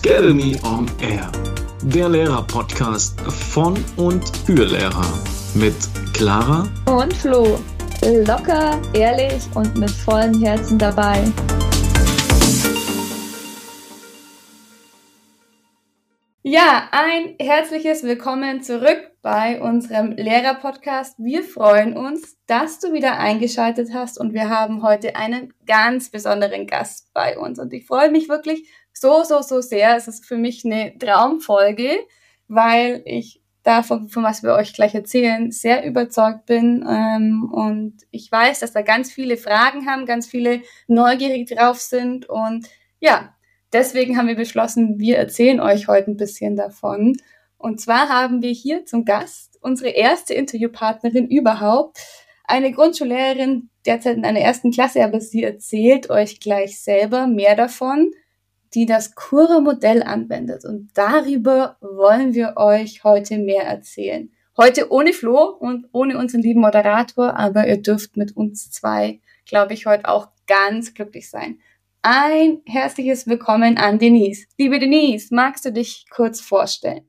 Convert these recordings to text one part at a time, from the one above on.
Academy on Air, der Lehrer-Podcast von und für Lehrer mit Clara und Flo. Locker, ehrlich und mit vollem Herzen dabei. Ja, ein herzliches Willkommen zurück bei unserem Lehrer-Podcast. Wir freuen uns, dass du wieder eingeschaltet hast und wir haben heute einen ganz besonderen Gast bei uns. Und ich freue mich wirklich so, so, so sehr. Es ist für mich eine Traumfolge, weil ich davon, von was wir euch gleich erzählen, sehr überzeugt bin. Ähm, und ich weiß, dass da ganz viele Fragen haben, ganz viele neugierig drauf sind. Und ja, deswegen haben wir beschlossen, wir erzählen euch heute ein bisschen davon. Und zwar haben wir hier zum Gast unsere erste Interviewpartnerin überhaupt, eine Grundschullehrerin derzeit in einer ersten Klasse, aber sie erzählt euch gleich selber mehr davon, die das Kura-Modell anwendet. Und darüber wollen wir euch heute mehr erzählen. Heute ohne Flo und ohne unseren lieben Moderator, aber ihr dürft mit uns zwei, glaube ich, heute auch ganz glücklich sein ein herzliches Willkommen an Denise. Liebe Denise, magst du dich kurz vorstellen?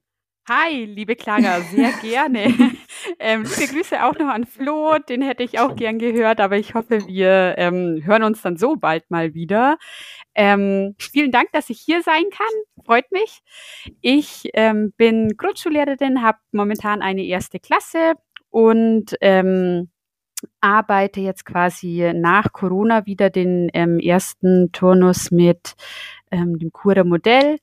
Hi, liebe Clara, sehr gerne. ähm, liebe Grüße auch noch an Flo, den hätte ich auch gern gehört, aber ich hoffe, wir ähm, hören uns dann so bald mal wieder. Ähm, vielen Dank, dass ich hier sein kann, freut mich. Ich ähm, bin Grundschullehrerin, habe momentan eine erste Klasse und ähm, arbeite jetzt quasi nach Corona wieder den ähm, ersten Turnus mit ähm, dem Cura Modell.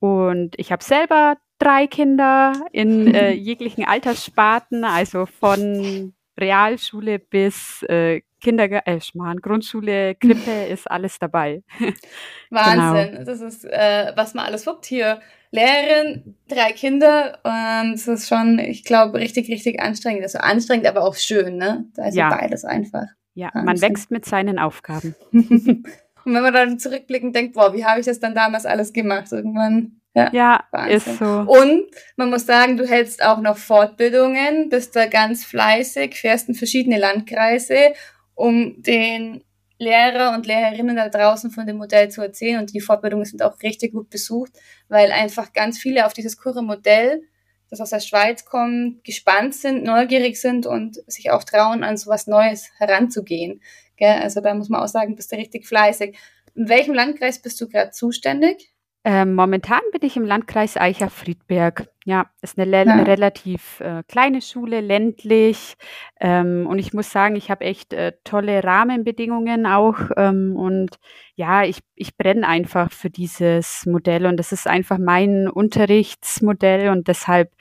Und ich habe selber drei Kinder in äh, jeglichen Alterssparten, also von Realschule bis äh, Kindergarten, äh, Schmarrn, Grundschule, Krippe ist alles dabei. Wahnsinn, genau. das ist, äh, was man alles wuppt hier. Lehrerin, drei Kinder, und das ist schon, ich glaube, richtig, richtig anstrengend. Also anstrengend, aber auch schön, ne? Also ja. beides einfach. Ja, Wahnsinn. man wächst mit seinen Aufgaben. und wenn man dann zurückblickend denkt, boah, wie habe ich das dann damals alles gemacht? Irgendwann ja, ja ist so. Und man muss sagen, du hältst auch noch Fortbildungen, bist da ganz fleißig, fährst in verschiedene Landkreise, um den Lehrer und Lehrerinnen da draußen von dem Modell zu erzählen. Und die Fortbildungen sind auch richtig gut besucht, weil einfach ganz viele auf dieses Kurre-Modell, das aus der Schweiz kommt, gespannt sind, neugierig sind und sich auch trauen, an so was Neues heranzugehen. Gell? Also da muss man auch sagen, bist du richtig fleißig. In welchem Landkreis bist du gerade zuständig? Ähm, momentan bin ich im Landkreis Eicher-Friedberg. Ja, ist eine ja. relativ äh, kleine Schule, ländlich. Ähm, und ich muss sagen, ich habe echt äh, tolle Rahmenbedingungen auch. Ähm, und ja, ich, ich brenne einfach für dieses Modell. Und das ist einfach mein Unterrichtsmodell. Und deshalb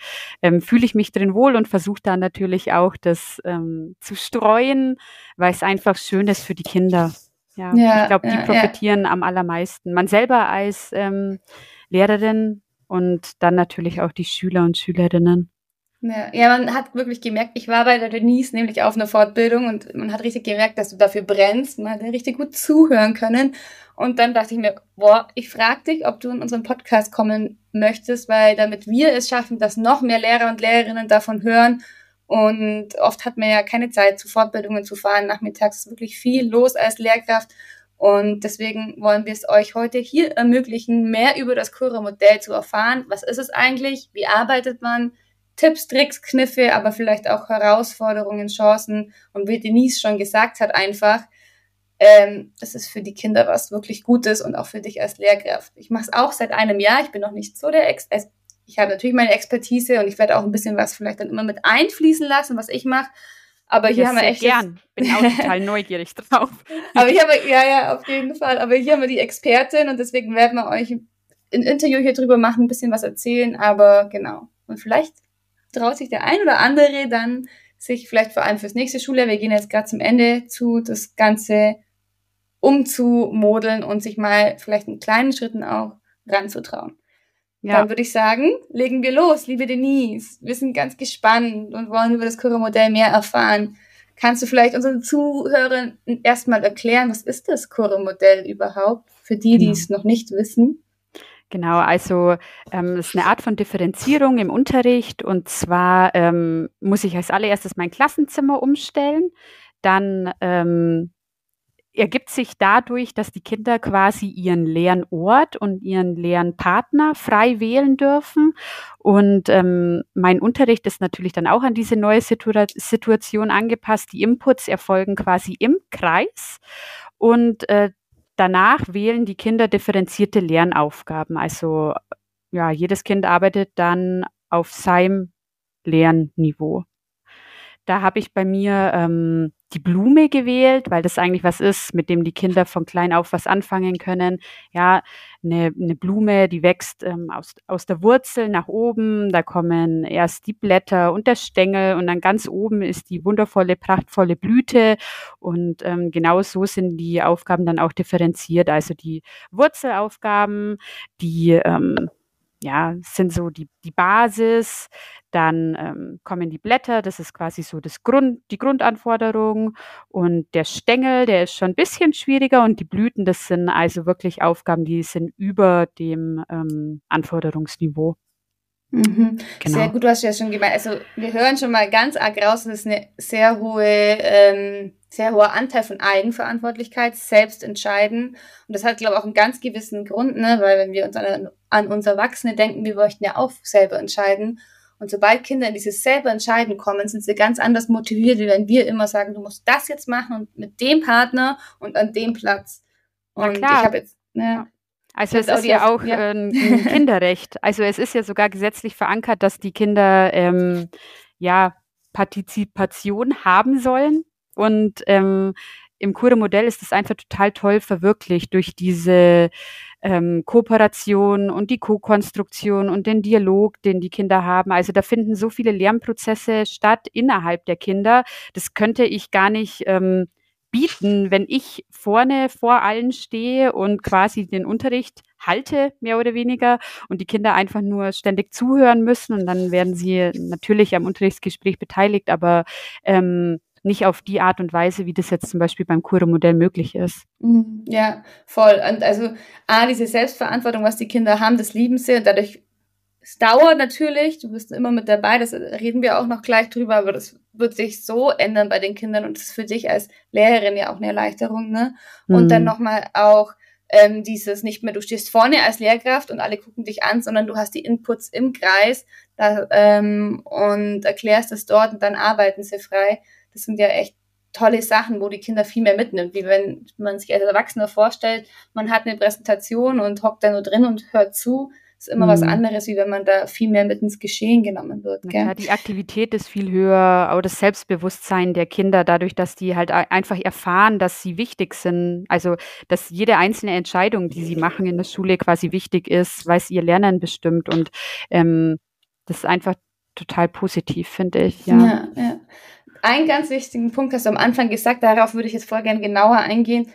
ähm, fühle ich mich drin wohl und versuche da natürlich auch das ähm, zu streuen, weil es einfach schön ist für die Kinder. Ja, ja ich glaube, die ja, profitieren ja. am allermeisten. Man selber als ähm, Lehrerin und dann natürlich auch die Schüler und Schülerinnen. Ja, ja, man hat wirklich gemerkt, ich war bei der Denise nämlich auf einer Fortbildung und man hat richtig gemerkt, dass du dafür brennst. Man hat richtig gut zuhören können. Und dann dachte ich mir, boah, ich frage dich, ob du in unseren Podcast kommen möchtest, weil damit wir es schaffen, dass noch mehr Lehrer und Lehrerinnen davon hören und oft hat man ja keine Zeit, zu Fortbildungen zu fahren. Nachmittags ist wirklich viel los als Lehrkraft. Und deswegen wollen wir es euch heute hier ermöglichen, mehr über das Cura-Modell zu erfahren. Was ist es eigentlich? Wie arbeitet man? Tipps, Tricks, Kniffe, aber vielleicht auch Herausforderungen, Chancen. Und wie Denise schon gesagt hat, einfach, ähm, das ist für die Kinder was wirklich Gutes und auch für dich als Lehrkraft. Ich mache es auch seit einem Jahr. Ich bin noch nicht so der Ex ich habe natürlich meine Expertise und ich werde auch ein bisschen was vielleicht dann immer mit einfließen lassen, was ich mache. Aber hier haben wir echt. Gern. Bin auch total neugierig drauf. Aber hier haben wir, ja, ja, auf jeden Fall. Aber hier haben wir die Expertin und deswegen werden wir euch ein Interview hier drüber machen, ein bisschen was erzählen. Aber genau. Und vielleicht traut sich der ein oder andere dann sich vielleicht vor allem fürs nächste Schuljahr, wir gehen jetzt gerade zum Ende zu, das Ganze umzumodeln und sich mal vielleicht in kleinen Schritten auch ranzutrauen. Ja. Dann würde ich sagen, legen wir los, liebe Denise. Wir sind ganz gespannt und wollen über das Cura-Modell mehr erfahren. Kannst du vielleicht unseren Zuhörern erstmal erklären, was ist das Cura-Modell überhaupt, für die, die genau. es noch nicht wissen? Genau, also ähm, es ist eine Art von Differenzierung im Unterricht und zwar ähm, muss ich als allererstes mein Klassenzimmer umstellen, dann ähm, ergibt sich dadurch, dass die Kinder quasi ihren Lernort und ihren Lernpartner frei wählen dürfen. Und ähm, mein Unterricht ist natürlich dann auch an diese neue Situa Situation angepasst. Die Inputs erfolgen quasi im Kreis und äh, danach wählen die Kinder differenzierte Lernaufgaben. Also ja, jedes Kind arbeitet dann auf seinem Lernniveau. Da habe ich bei mir ähm, die Blume gewählt, weil das eigentlich was ist, mit dem die Kinder von klein auf was anfangen können. Ja, eine, eine Blume, die wächst ähm, aus, aus der Wurzel nach oben. Da kommen erst die Blätter und der Stängel und dann ganz oben ist die wundervolle, prachtvolle Blüte. Und ähm, genau so sind die Aufgaben dann auch differenziert. Also die Wurzelaufgaben, die ähm, ja, sind so die, die Basis. Dann ähm, kommen die Blätter, das ist quasi so das Grund, die Grundanforderung. Und der Stängel, der ist schon ein bisschen schwieriger. Und die Blüten, das sind also wirklich Aufgaben, die sind über dem ähm, Anforderungsniveau. Mhm. Genau. Sehr gut, du hast ja schon gemeint. Also wir hören schon mal ganz arg raus, das ist eine sehr hohe, ähm, sehr hoher Anteil von Eigenverantwortlichkeit, selbst entscheiden. Und das hat, glaube ich, auch einen ganz gewissen Grund, ne? weil wenn wir uns an, an uns Erwachsene denken, wir möchten ja auch selber entscheiden. Und sobald Kinder in dieses selber entscheiden kommen, sind sie ganz anders motiviert, wie wenn wir immer sagen, du musst das jetzt machen und mit dem Partner und an dem Platz. Und ich habe jetzt, ne, also es ist ja auch ja. ein Kinderrecht. Also es ist ja sogar gesetzlich verankert, dass die Kinder ähm, ja Partizipation haben sollen. Und ähm, im Kure-Modell ist es einfach total toll verwirklicht durch diese ähm, Kooperation und die Co-Konstruktion und den Dialog, den die Kinder haben. Also da finden so viele Lernprozesse statt innerhalb der Kinder. Das könnte ich gar nicht ähm, bieten, wenn ich vorne vor allen stehe und quasi den Unterricht halte, mehr oder weniger, und die Kinder einfach nur ständig zuhören müssen und dann werden sie natürlich am Unterrichtsgespräch beteiligt, aber ähm, nicht auf die Art und Weise, wie das jetzt zum Beispiel beim Kure-Modell möglich ist. Mhm. Ja, voll. Und also A, diese Selbstverantwortung, was die Kinder haben, das lieben sie und dadurch es dauert natürlich, du bist immer mit dabei, das reden wir auch noch gleich drüber, aber das wird sich so ändern bei den Kindern und das ist für dich als Lehrerin ja auch eine Erleichterung, ne? Und mhm. dann nochmal auch ähm, dieses nicht mehr, du stehst vorne als Lehrkraft und alle gucken dich an, sondern du hast die Inputs im Kreis da, ähm, und erklärst es dort und dann arbeiten sie frei. Das sind ja echt tolle Sachen, wo die Kinder viel mehr mitnimmt, wie wenn man sich als Erwachsener vorstellt, man hat eine Präsentation und hockt da nur drin und hört zu ist immer mhm. was anderes, wie wenn man da viel mehr mit ins Geschehen genommen wird. Ja, die Aktivität ist viel höher, auch das Selbstbewusstsein der Kinder, dadurch, dass die halt einfach erfahren, dass sie wichtig sind. Also, dass jede einzelne Entscheidung, die sie machen in der Schule, quasi wichtig ist, weil es ihr Lernen bestimmt. Und ähm, das ist einfach total positiv, finde ich. Ja. ja, ja. Einen ganz wichtigen Punkt hast du am Anfang gesagt, darauf würde ich jetzt voll gerne genauer eingehen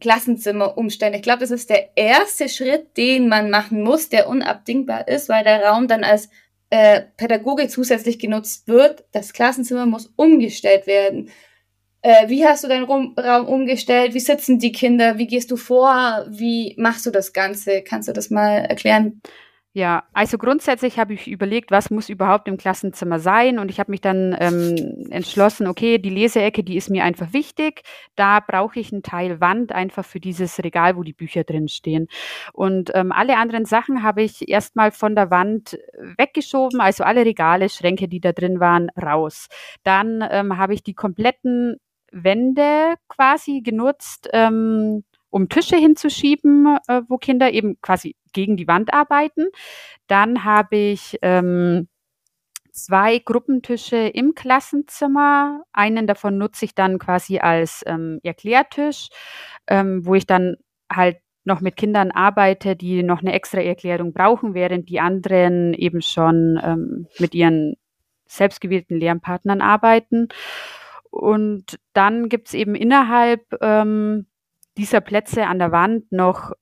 Klassenzimmer umstellen. Ich glaube, das ist der erste Schritt, den man machen muss, der unabdingbar ist, weil der Raum dann als äh, Pädagoge zusätzlich genutzt wird. Das Klassenzimmer muss umgestellt werden. Äh, wie hast du deinen Raum, Raum umgestellt? Wie sitzen die Kinder? Wie gehst du vor? Wie machst du das Ganze? Kannst du das mal erklären? Ja, also grundsätzlich habe ich überlegt, was muss überhaupt im Klassenzimmer sein und ich habe mich dann ähm, entschlossen, okay, die Leseecke, die ist mir einfach wichtig. Da brauche ich einen Teil Wand einfach für dieses Regal, wo die Bücher drin stehen. Und ähm, alle anderen Sachen habe ich erstmal von der Wand weggeschoben, also alle Regale, Schränke, die da drin waren, raus. Dann ähm, habe ich die kompletten Wände quasi genutzt, ähm, um Tische hinzuschieben, äh, wo Kinder eben quasi gegen die Wand arbeiten. Dann habe ich ähm, zwei Gruppentische im Klassenzimmer. Einen davon nutze ich dann quasi als ähm, Erklärtisch, ähm, wo ich dann halt noch mit Kindern arbeite, die noch eine extra Erklärung brauchen, während die anderen eben schon ähm, mit ihren selbstgewählten Lernpartnern arbeiten. Und dann gibt es eben innerhalb ähm, dieser Plätze an der Wand noch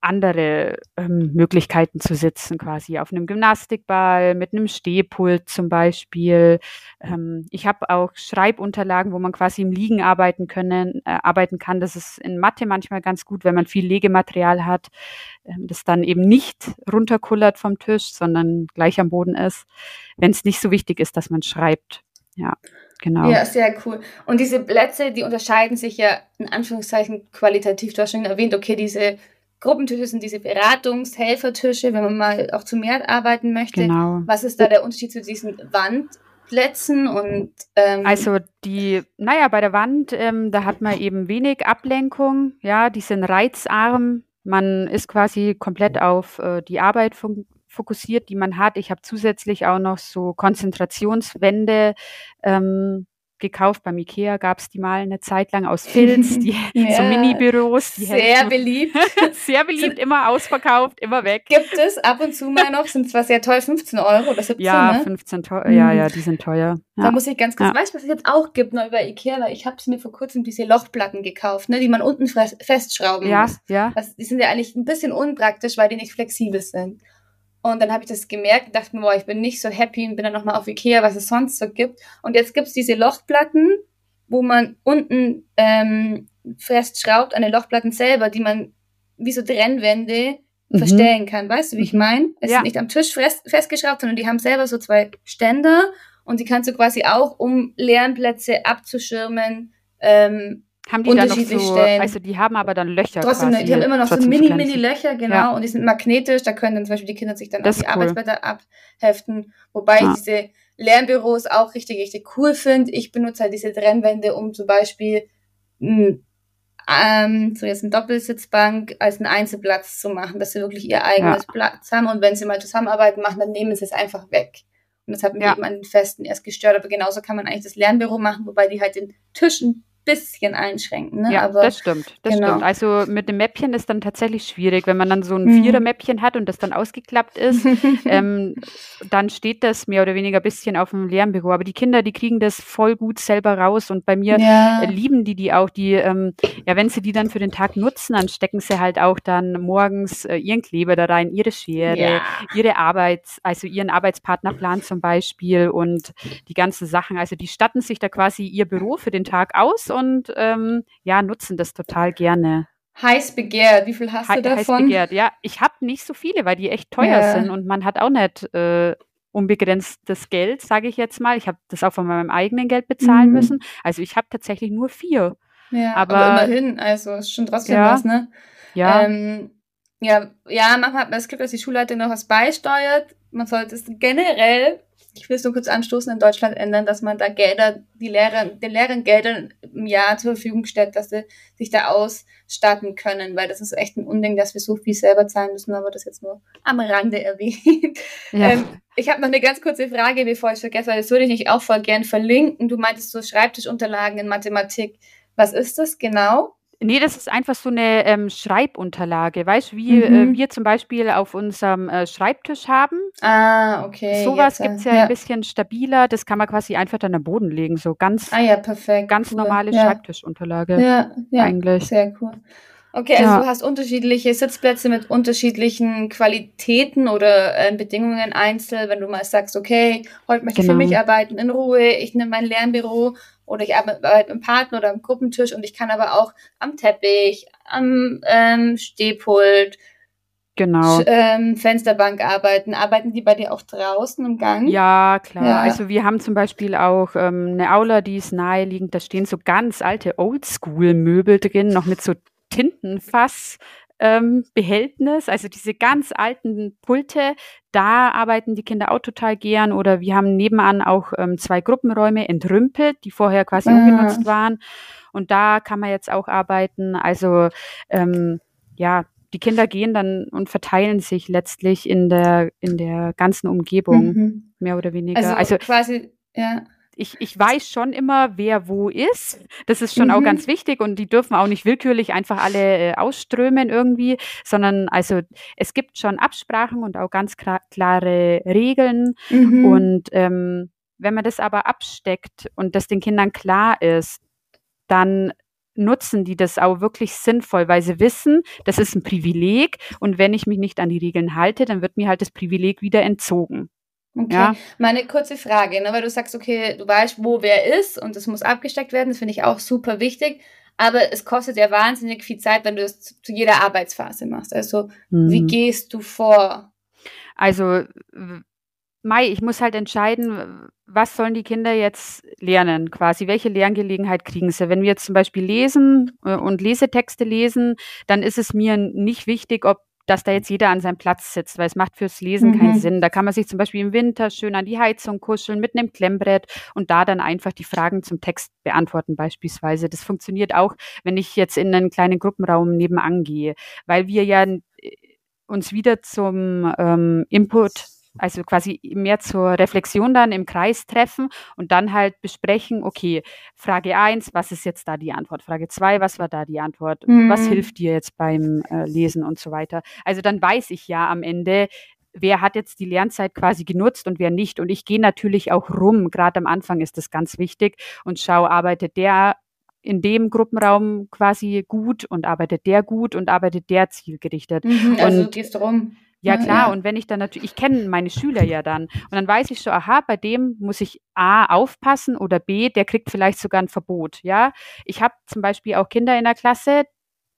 andere ähm, Möglichkeiten zu sitzen, quasi auf einem Gymnastikball, mit einem Stehpult zum Beispiel. Ähm, ich habe auch Schreibunterlagen, wo man quasi im Liegen arbeiten können, äh, arbeiten kann. Das ist in Mathe manchmal ganz gut, wenn man viel Legematerial hat, ähm, das dann eben nicht runterkullert vom Tisch, sondern gleich am Boden ist, wenn es nicht so wichtig ist, dass man schreibt. Ja. Genau. Ja, sehr cool. Und diese Plätze, die unterscheiden sich ja in Anführungszeichen qualitativ. Du hast schon erwähnt, okay, diese Gruppentische sind diese Beratungshelfertische, wenn man mal auch zu mehr arbeiten möchte. Genau. Was ist da der Unterschied zu diesen Wandplätzen und ähm, Also die, naja, bei der Wand, ähm, da hat man eben wenig Ablenkung, ja, die sind reizarm. Man ist quasi komplett auf äh, die Arbeit fokussiert, die man hat. Ich habe zusätzlich auch noch so Konzentrationswände ähm, gekauft. Beim Ikea gab es die mal eine Zeit lang aus Filz, die Ja, so Mini-Büros. sehr beliebt. sehr beliebt, immer ausverkauft, immer weg. Gibt es ab und zu mal noch, sind zwar sehr teuer, 15 Euro oder 17, Ja, ne? 15 teuer. Ja, Mhm. ja, die sind teuer. Da Ja. muss ich ganz kurz, Ja. weißt du, was es jetzt auch gibt, noch über Ikea, weil ich habe mir vor kurzem diese Lochplatten gekauft, ne, die man unten festschrauben Ja, muss. ja. Das, die sind ja eigentlich ein bisschen unpraktisch, weil die nicht flexibel sind. Und dann habe ich das gemerkt und dachte mir, boah, ich bin nicht so happy und bin dann nochmal auf Ikea, was es sonst so gibt. Und jetzt gibt's diese Lochplatten, wo man unten ähm, festschraubt an den Lochplatten selber, die man wie so Trennwände Mhm. verstellen kann. Weißt du, wie ich Mhm. meine? Es Ja. ist nicht am Tisch fest, festgeschraubt, sondern die haben selber so zwei Ständer und die kannst du quasi auch, um Lernplätze abzuschirmen, ähm, Haben die dann noch unterschiedlich so, stellen. also die haben aber dann Löcher trotzdem, quasi. die haben immer noch so trotzdem mini, glänzen. mini Löcher, genau, Ja. und die sind magnetisch, da können dann zum Beispiel die Kinder sich dann Das auch die cool. Arbeitsblätter abheften, wobei Ja. ich diese Lernbüros auch richtig, richtig cool finde. Ich benutze halt diese Trennwände, um zum Beispiel mh, ähm, so jetzt eine Doppelsitzbank als einen Einzelplatz zu machen, dass sie wirklich ihr eigenes Platz haben und wenn sie mal zusammenarbeiten machen, dann nehmen sie es einfach weg. Und das hat mich Ja. eben an den Festen erst gestört, aber genauso kann man eigentlich das Lernbüro machen, wobei die halt den Tisch ein bisschen einschränken, ne? Ja, aber das stimmt, das genau. stimmt. Also mit dem Mäppchen ist dann tatsächlich schwierig, wenn man dann so ein Mhm. Vierer-Mäppchen hat und das dann ausgeklappt ist, ähm, dann steht das mehr oder weniger ein bisschen auf dem Lernbüro. Aber die Kinder, die kriegen das voll gut selber raus und bei mir ja. äh, lieben die die auch, die, ähm, ja, wenn sie die dann für den Tag nutzen, dann stecken sie halt auch dann morgens äh, ihren Kleber da rein, ihre Schere, Ja. ihre Arbeits-, also ihren Arbeitspartnerplan zum Beispiel und die ganzen Sachen. Also die statten sich da quasi ihr Büro für den Tag aus und ähm, ja, nutzen das total gerne. Heiß begehrt. Wie viel hast He du heiß davon? begehrt. Ja, ich habe nicht so viele, weil die echt teuer Ja. sind und man hat auch nicht äh, unbegrenztes Geld, sage ich jetzt mal. Ich habe das auch von meinem eigenen Geld bezahlen Mhm. müssen. Also ich habe tatsächlich nur vier. Ja, aber, Aber- immerhin, also ist schon trotzdem Ja. was, ne? Ja, Ähm, ja, ja, manchmal hat man das Glück, dass die Schulleitung noch was beisteuert. Man sollte es generell, ich will es nur kurz anstoßen, in Deutschland ändern, dass man da Gelder, die Lehrer, den Lehrern Gelder im Jahr zur Verfügung stellt, dass sie sich da ausstatten können, weil das ist echt ein Unding, dass wir so viel selber zahlen müssen, aber das jetzt nur am Rande erwähnt. ja. Ähm, ich habe noch eine ganz kurze Frage, bevor ich es vergesse, weil das würde ich nicht auch voll gern verlinken. Du meintest so Schreibtischunterlagen in Mathematik. Was ist das genau? Nee, das ist einfach so eine ähm, Schreibunterlage. Weißt du, wie Mhm. äh, wir zum Beispiel auf unserem äh, Schreibtisch haben? Ah, okay. Sowas äh, gibt's ja, ein bisschen stabiler. Das kann man quasi einfach dann am Boden legen. So ganz, Ah ja, perfekt. ganz cool. normale ja. Schreibtischunterlage Ja, ja. eigentlich. Sehr cool. Okay, also Ja. du hast unterschiedliche Sitzplätze mit unterschiedlichen Qualitäten oder äh, Bedingungen einzeln. Wenn du mal sagst, okay, heute möchte ich für Genau. mich arbeiten in Ruhe, ich nehme mein Lernbüro oder ich arbeite arbeite im Partner oder am Gruppentisch und ich kann aber auch am Teppich, am ähm, Stehpult, Genau. Ähm, Fensterbank arbeiten. Arbeiten die bei dir auch draußen im Gang? Ja, klar. Ja. Also wir haben zum Beispiel auch ähm, eine Aula, die ist naheliegend. Da stehen so ganz alte Oldschool-Möbel drin, noch mit so Tintenfass. Ähm, Behältnis, also diese ganz alten Pulte, da arbeiten die Kinder auch total gern. Oder wir haben nebenan auch ähm, zwei Gruppenräume entrümpelt, die vorher quasi Ah. ungenutzt waren. Und da kann man jetzt auch arbeiten. Also ähm, ja, die Kinder gehen dann und verteilen sich letztlich in der in der ganzen Umgebung Mhm. mehr oder weniger. Also, Also, quasi, ja. Ich, ich weiß schon immer, wer wo ist. Das ist schon auch Mhm. ganz wichtig und die dürfen auch nicht willkürlich einfach alle äh, ausströmen irgendwie, sondern also es gibt schon Absprachen und auch ganz klar, klare Regeln. Mhm. Und ähm, wenn man das aber absteckt und das den Kindern klar ist, dann nutzen die das auch wirklich sinnvoll, weil sie wissen, das ist ein Privileg und wenn ich mich nicht an die Regeln halte, dann wird mir halt das Privileg wieder entzogen. Okay, Ja. meine kurze Frage, ne, weil du sagst, okay, du weißt, wo wer ist und es muss abgesteckt werden, das finde ich auch super wichtig, aber es kostet ja wahnsinnig viel Zeit, wenn du das zu, jeder Arbeitsphase machst. Also, wie Mhm. gehst du vor? Also Mai, ich muss halt entscheiden, was sollen die Kinder jetzt lernen, quasi, welche Lerngelegenheit kriegen sie. Wenn wir jetzt zum Beispiel lesen äh, und Lesetexte lesen, dann ist es mir nicht wichtig, ob dass da jetzt jeder an seinem Platz sitzt, weil es macht fürs Lesen mhm. keinen Sinn. Da kann man sich zum Beispiel im Winter schön an die Heizung kuscheln mit einem Klemmbrett und da dann einfach die Fragen zum Text beantworten beispielsweise. Das funktioniert auch, wenn ich jetzt in einen kleinen Gruppenraum nebenan gehe, weil wir ja äh, uns wieder zum ähm, Input also quasi mehr zur Reflexion dann im Kreis treffen und dann halt besprechen, okay, Frage 1, was ist jetzt da die Antwort? Frage 2, was war da die Antwort? Mhm. Was hilft dir jetzt beim äh, Lesen und so weiter? Also dann weiß ich ja am Ende, wer hat jetzt die Lernzeit quasi genutzt und wer nicht. Und ich gehe natürlich auch rum, gerade am Anfang ist das ganz wichtig und schaue, arbeitet der in dem Gruppenraum quasi gut und arbeitet der gut und arbeitet der zielgerichtet. Mhm, also und, du gehst rum. Ja, klar. Ja. Und wenn ich dann natürlich, ich kenne meine Schüler ja dann. Und dann weiß ich so, aha, bei dem muss ich A aufpassen oder B, der kriegt vielleicht sogar ein Verbot. Ja, ich habe zum Beispiel auch Kinder in der Klasse,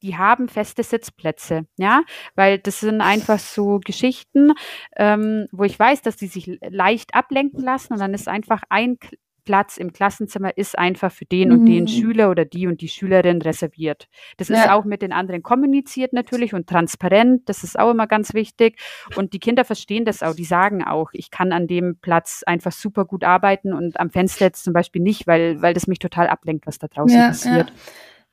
die haben feste Sitzplätze, ja, weil das sind einfach so Geschichten, ähm, wo ich weiß, dass die sich leicht ablenken lassen und dann ist einfach ein Platz im Klassenzimmer ist einfach für den und den mhm. Schüler oder die und die Schülerin reserviert. Das ja. ist auch mit den anderen kommuniziert natürlich und transparent. Das ist auch immer ganz wichtig. Und die Kinder verstehen das auch. Die sagen auch, ich kann an dem Platz einfach super gut arbeiten und am Fenster jetzt zum Beispiel nicht, weil, weil das mich total ablenkt, was da draußen ja, passiert. Ja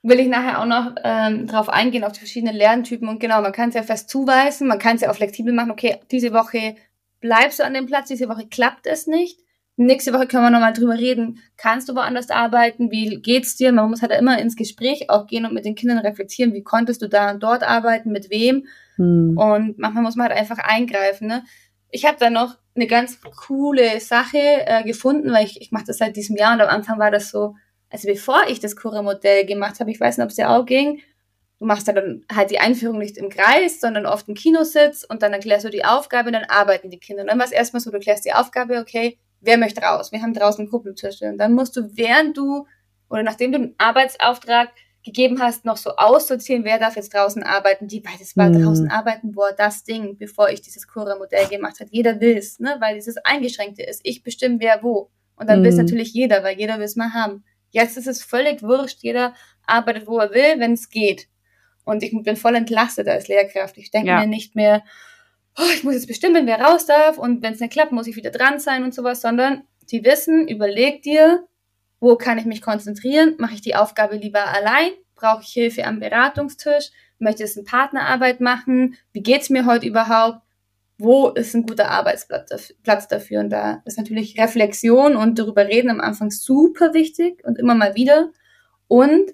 will ich nachher auch noch ähm, drauf eingehen, auf die verschiedenen Lerntypen. Und genau, man kann es ja fest zuweisen, man kann es ja auch flexibel machen. Okay, diese Woche bleibst du an dem Platz, diese Woche klappt es nicht. Nächste Woche können wir nochmal drüber reden. Kannst du woanders arbeiten? Wie geht's dir? Man muss halt immer ins Gespräch auch gehen und mit den Kindern reflektieren. Wie konntest du da und dort arbeiten? Mit wem? Hm. Und manchmal muss man halt einfach eingreifen. Ne? Ich habe da noch eine ganz coole Sache äh, gefunden, weil ich, ich mache das seit diesem Jahr und am Anfang war das so, also bevor ich das Cura-Modell gemacht habe, ich weiß nicht, ob es dir auch ging, du machst dann halt die Einführung nicht im Kreis, sondern oft im Kinositz und dann erklärst du die Aufgabe und dann arbeiten die Kinder. Und dann war es erstmal so, du erklärst die Aufgabe, okay, wer möchte raus? Wir haben draußen einen Kuppeltisch. Und dann musst du, während du oder nachdem du einen Arbeitsauftrag gegeben hast, noch so aussortieren, wer darf jetzt draußen arbeiten, die beides war mhm. draußen arbeiten, boah, das Ding, bevor ich dieses Cura-Modell gemacht habe. Jeder will's, ne, weil dieses Eingeschränkte ist. Ich bestimme, wer wo. Und dann mhm. will es natürlich jeder, weil jeder will es mal haben. Jetzt ist es völlig wurscht, jeder arbeitet, wo er will, wenn es geht. Und ich bin voll entlastet als Lehrkraft. Ich denke ja. mir nicht mehr, oh, ich muss jetzt bestimmen, wer raus darf und wenn es nicht klappt, muss ich wieder dran sein und sowas, sondern die wissen, überleg dir, wo kann ich mich konzentrieren, mache ich die Aufgabe lieber allein, brauche ich Hilfe am Beratungstisch, möchte es eine Partnerarbeit machen, wie geht's mir heute überhaupt, wo ist ein guter Arbeitsplatz dafür? Und da ist natürlich Reflexion und darüber reden am Anfang super wichtig und immer mal wieder. Und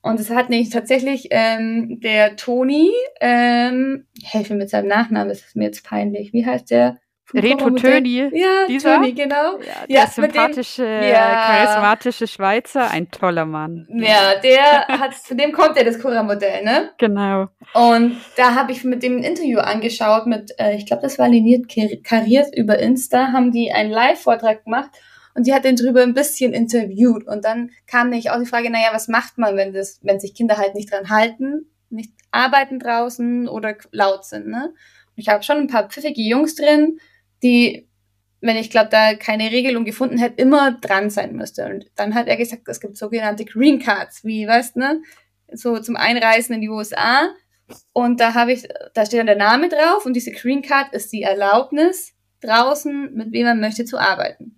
und es hat nicht tatsächlich ähm, der Toni, ähm, helfe mir mit seinem Nachnamen, ist mir jetzt peinlich. Wie heißt der? Reto Töni. Ja, Dieser? Toni, genau. Ja, der ja, sympathische, dem, ja. charismatische Schweizer, ein toller Mann. Ja, der hat, zu dem kommt ja das Cura-Modell, ne? Genau. Und da habe ich mit dem ein Interview angeschaut mit, äh, ich glaube, das war liniert kariert über Insta, haben die einen Live-Vortrag gemacht und die hat den drüber ein bisschen interviewt. Und dann kam nämlich auch die Frage, naja, was macht man, wenn das, wenn sich Kinder halt nicht dran halten, nicht arbeiten draußen oder laut sind, ne? Und ich habe schon ein paar pfiffige Jungs drin, die, wenn ich glaube, da keine Regelung gefunden hätte, immer dran sein müsste. Und dann hat er gesagt, es gibt sogenannte Green Cards, wie, weißt ne? So zum Einreisen in die USA. Und da habe ich, da steht dann der Name drauf und diese Green Card ist die Erlaubnis, draußen mit wem man möchte zu arbeiten.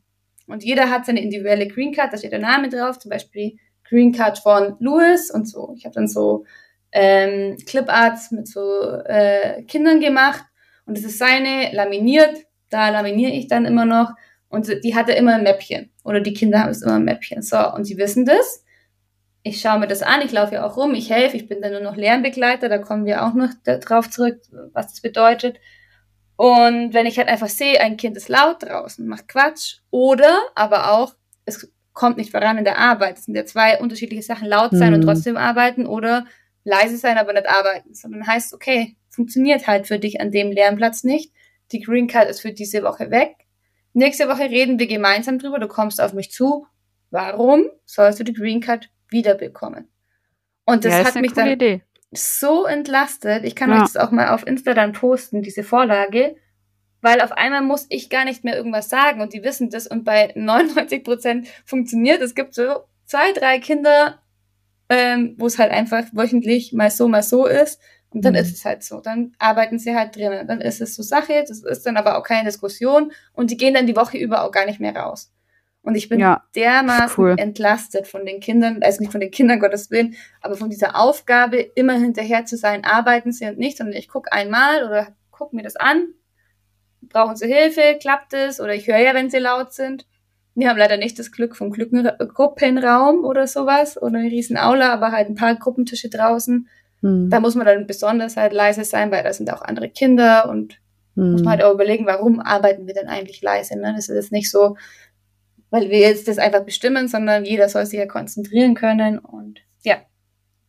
Und jeder hat seine individuelle Green Card, da steht der Name drauf, zum Beispiel Green Card von Louis und so. Ich habe dann so ähm, Cliparts mit so äh, Kindern gemacht und das ist seine laminiert. Da laminiere ich dann immer noch und die hatte immer ein Mäppchen oder die Kinder haben es immer ein Mäppchen. So und sie wissen das. Ich schaue mir das an, ich laufe ja auch rum, ich helfe, ich bin dann nur noch Lernbegleiter, da kommen wir auch noch drauf zurück, was das bedeutet. Und wenn ich halt einfach sehe, ein Kind ist laut draußen, macht Quatsch, oder aber auch, es kommt nicht voran in der Arbeit. Es sind ja zwei unterschiedliche Sachen, laut sein mhm. und trotzdem arbeiten oder leise sein, aber nicht arbeiten. Sondern heißt, okay, funktioniert halt für dich an dem Lernplatz nicht. Die Green Card ist für diese Woche weg. Nächste Woche reden wir gemeinsam drüber. Du kommst auf mich zu. Warum sollst du die Green Card wiederbekommen? Und das ja, hat mich dann, Idee so entlastet. Ich kann ja. euch das auch mal auf Insta dann posten, diese Vorlage. weil auf einmal muss ich gar nicht mehr irgendwas sagen und die wissen das und bei 99 Prozent funktioniert. Es gibt so zwei, drei Kinder, ähm, wo es halt einfach wöchentlich mal so, mal so ist und dann mhm. ist es halt so. Dann arbeiten sie halt drinnen. Dann ist es so Sache, das ist dann aber auch keine Diskussion und die gehen dann die Woche über auch gar nicht mehr raus. Und ich bin ja, dermaßen cool. entlastet von den Kindern, also nicht von den Kindern, Gottes Willen, aber von dieser Aufgabe, immer hinterher zu sein, arbeiten sie und nicht, sondern ich gucke einmal oder gucke mir das an, brauchen sie Hilfe, klappt es, oder ich höre ja, wenn sie laut sind. Wir haben leider nicht das Glück vom Gruppenraum oder sowas oder eine riesen Aula, aber halt ein paar Gruppentische draußen. Hm. Da muss man dann besonders halt leise sein, weil da sind auch andere Kinder und hm. muss man halt auch überlegen, warum arbeiten wir denn eigentlich leise. Ne? Das ist nicht so, weil wir jetzt das einfach bestimmen, sondern jeder soll sich ja konzentrieren können und ja,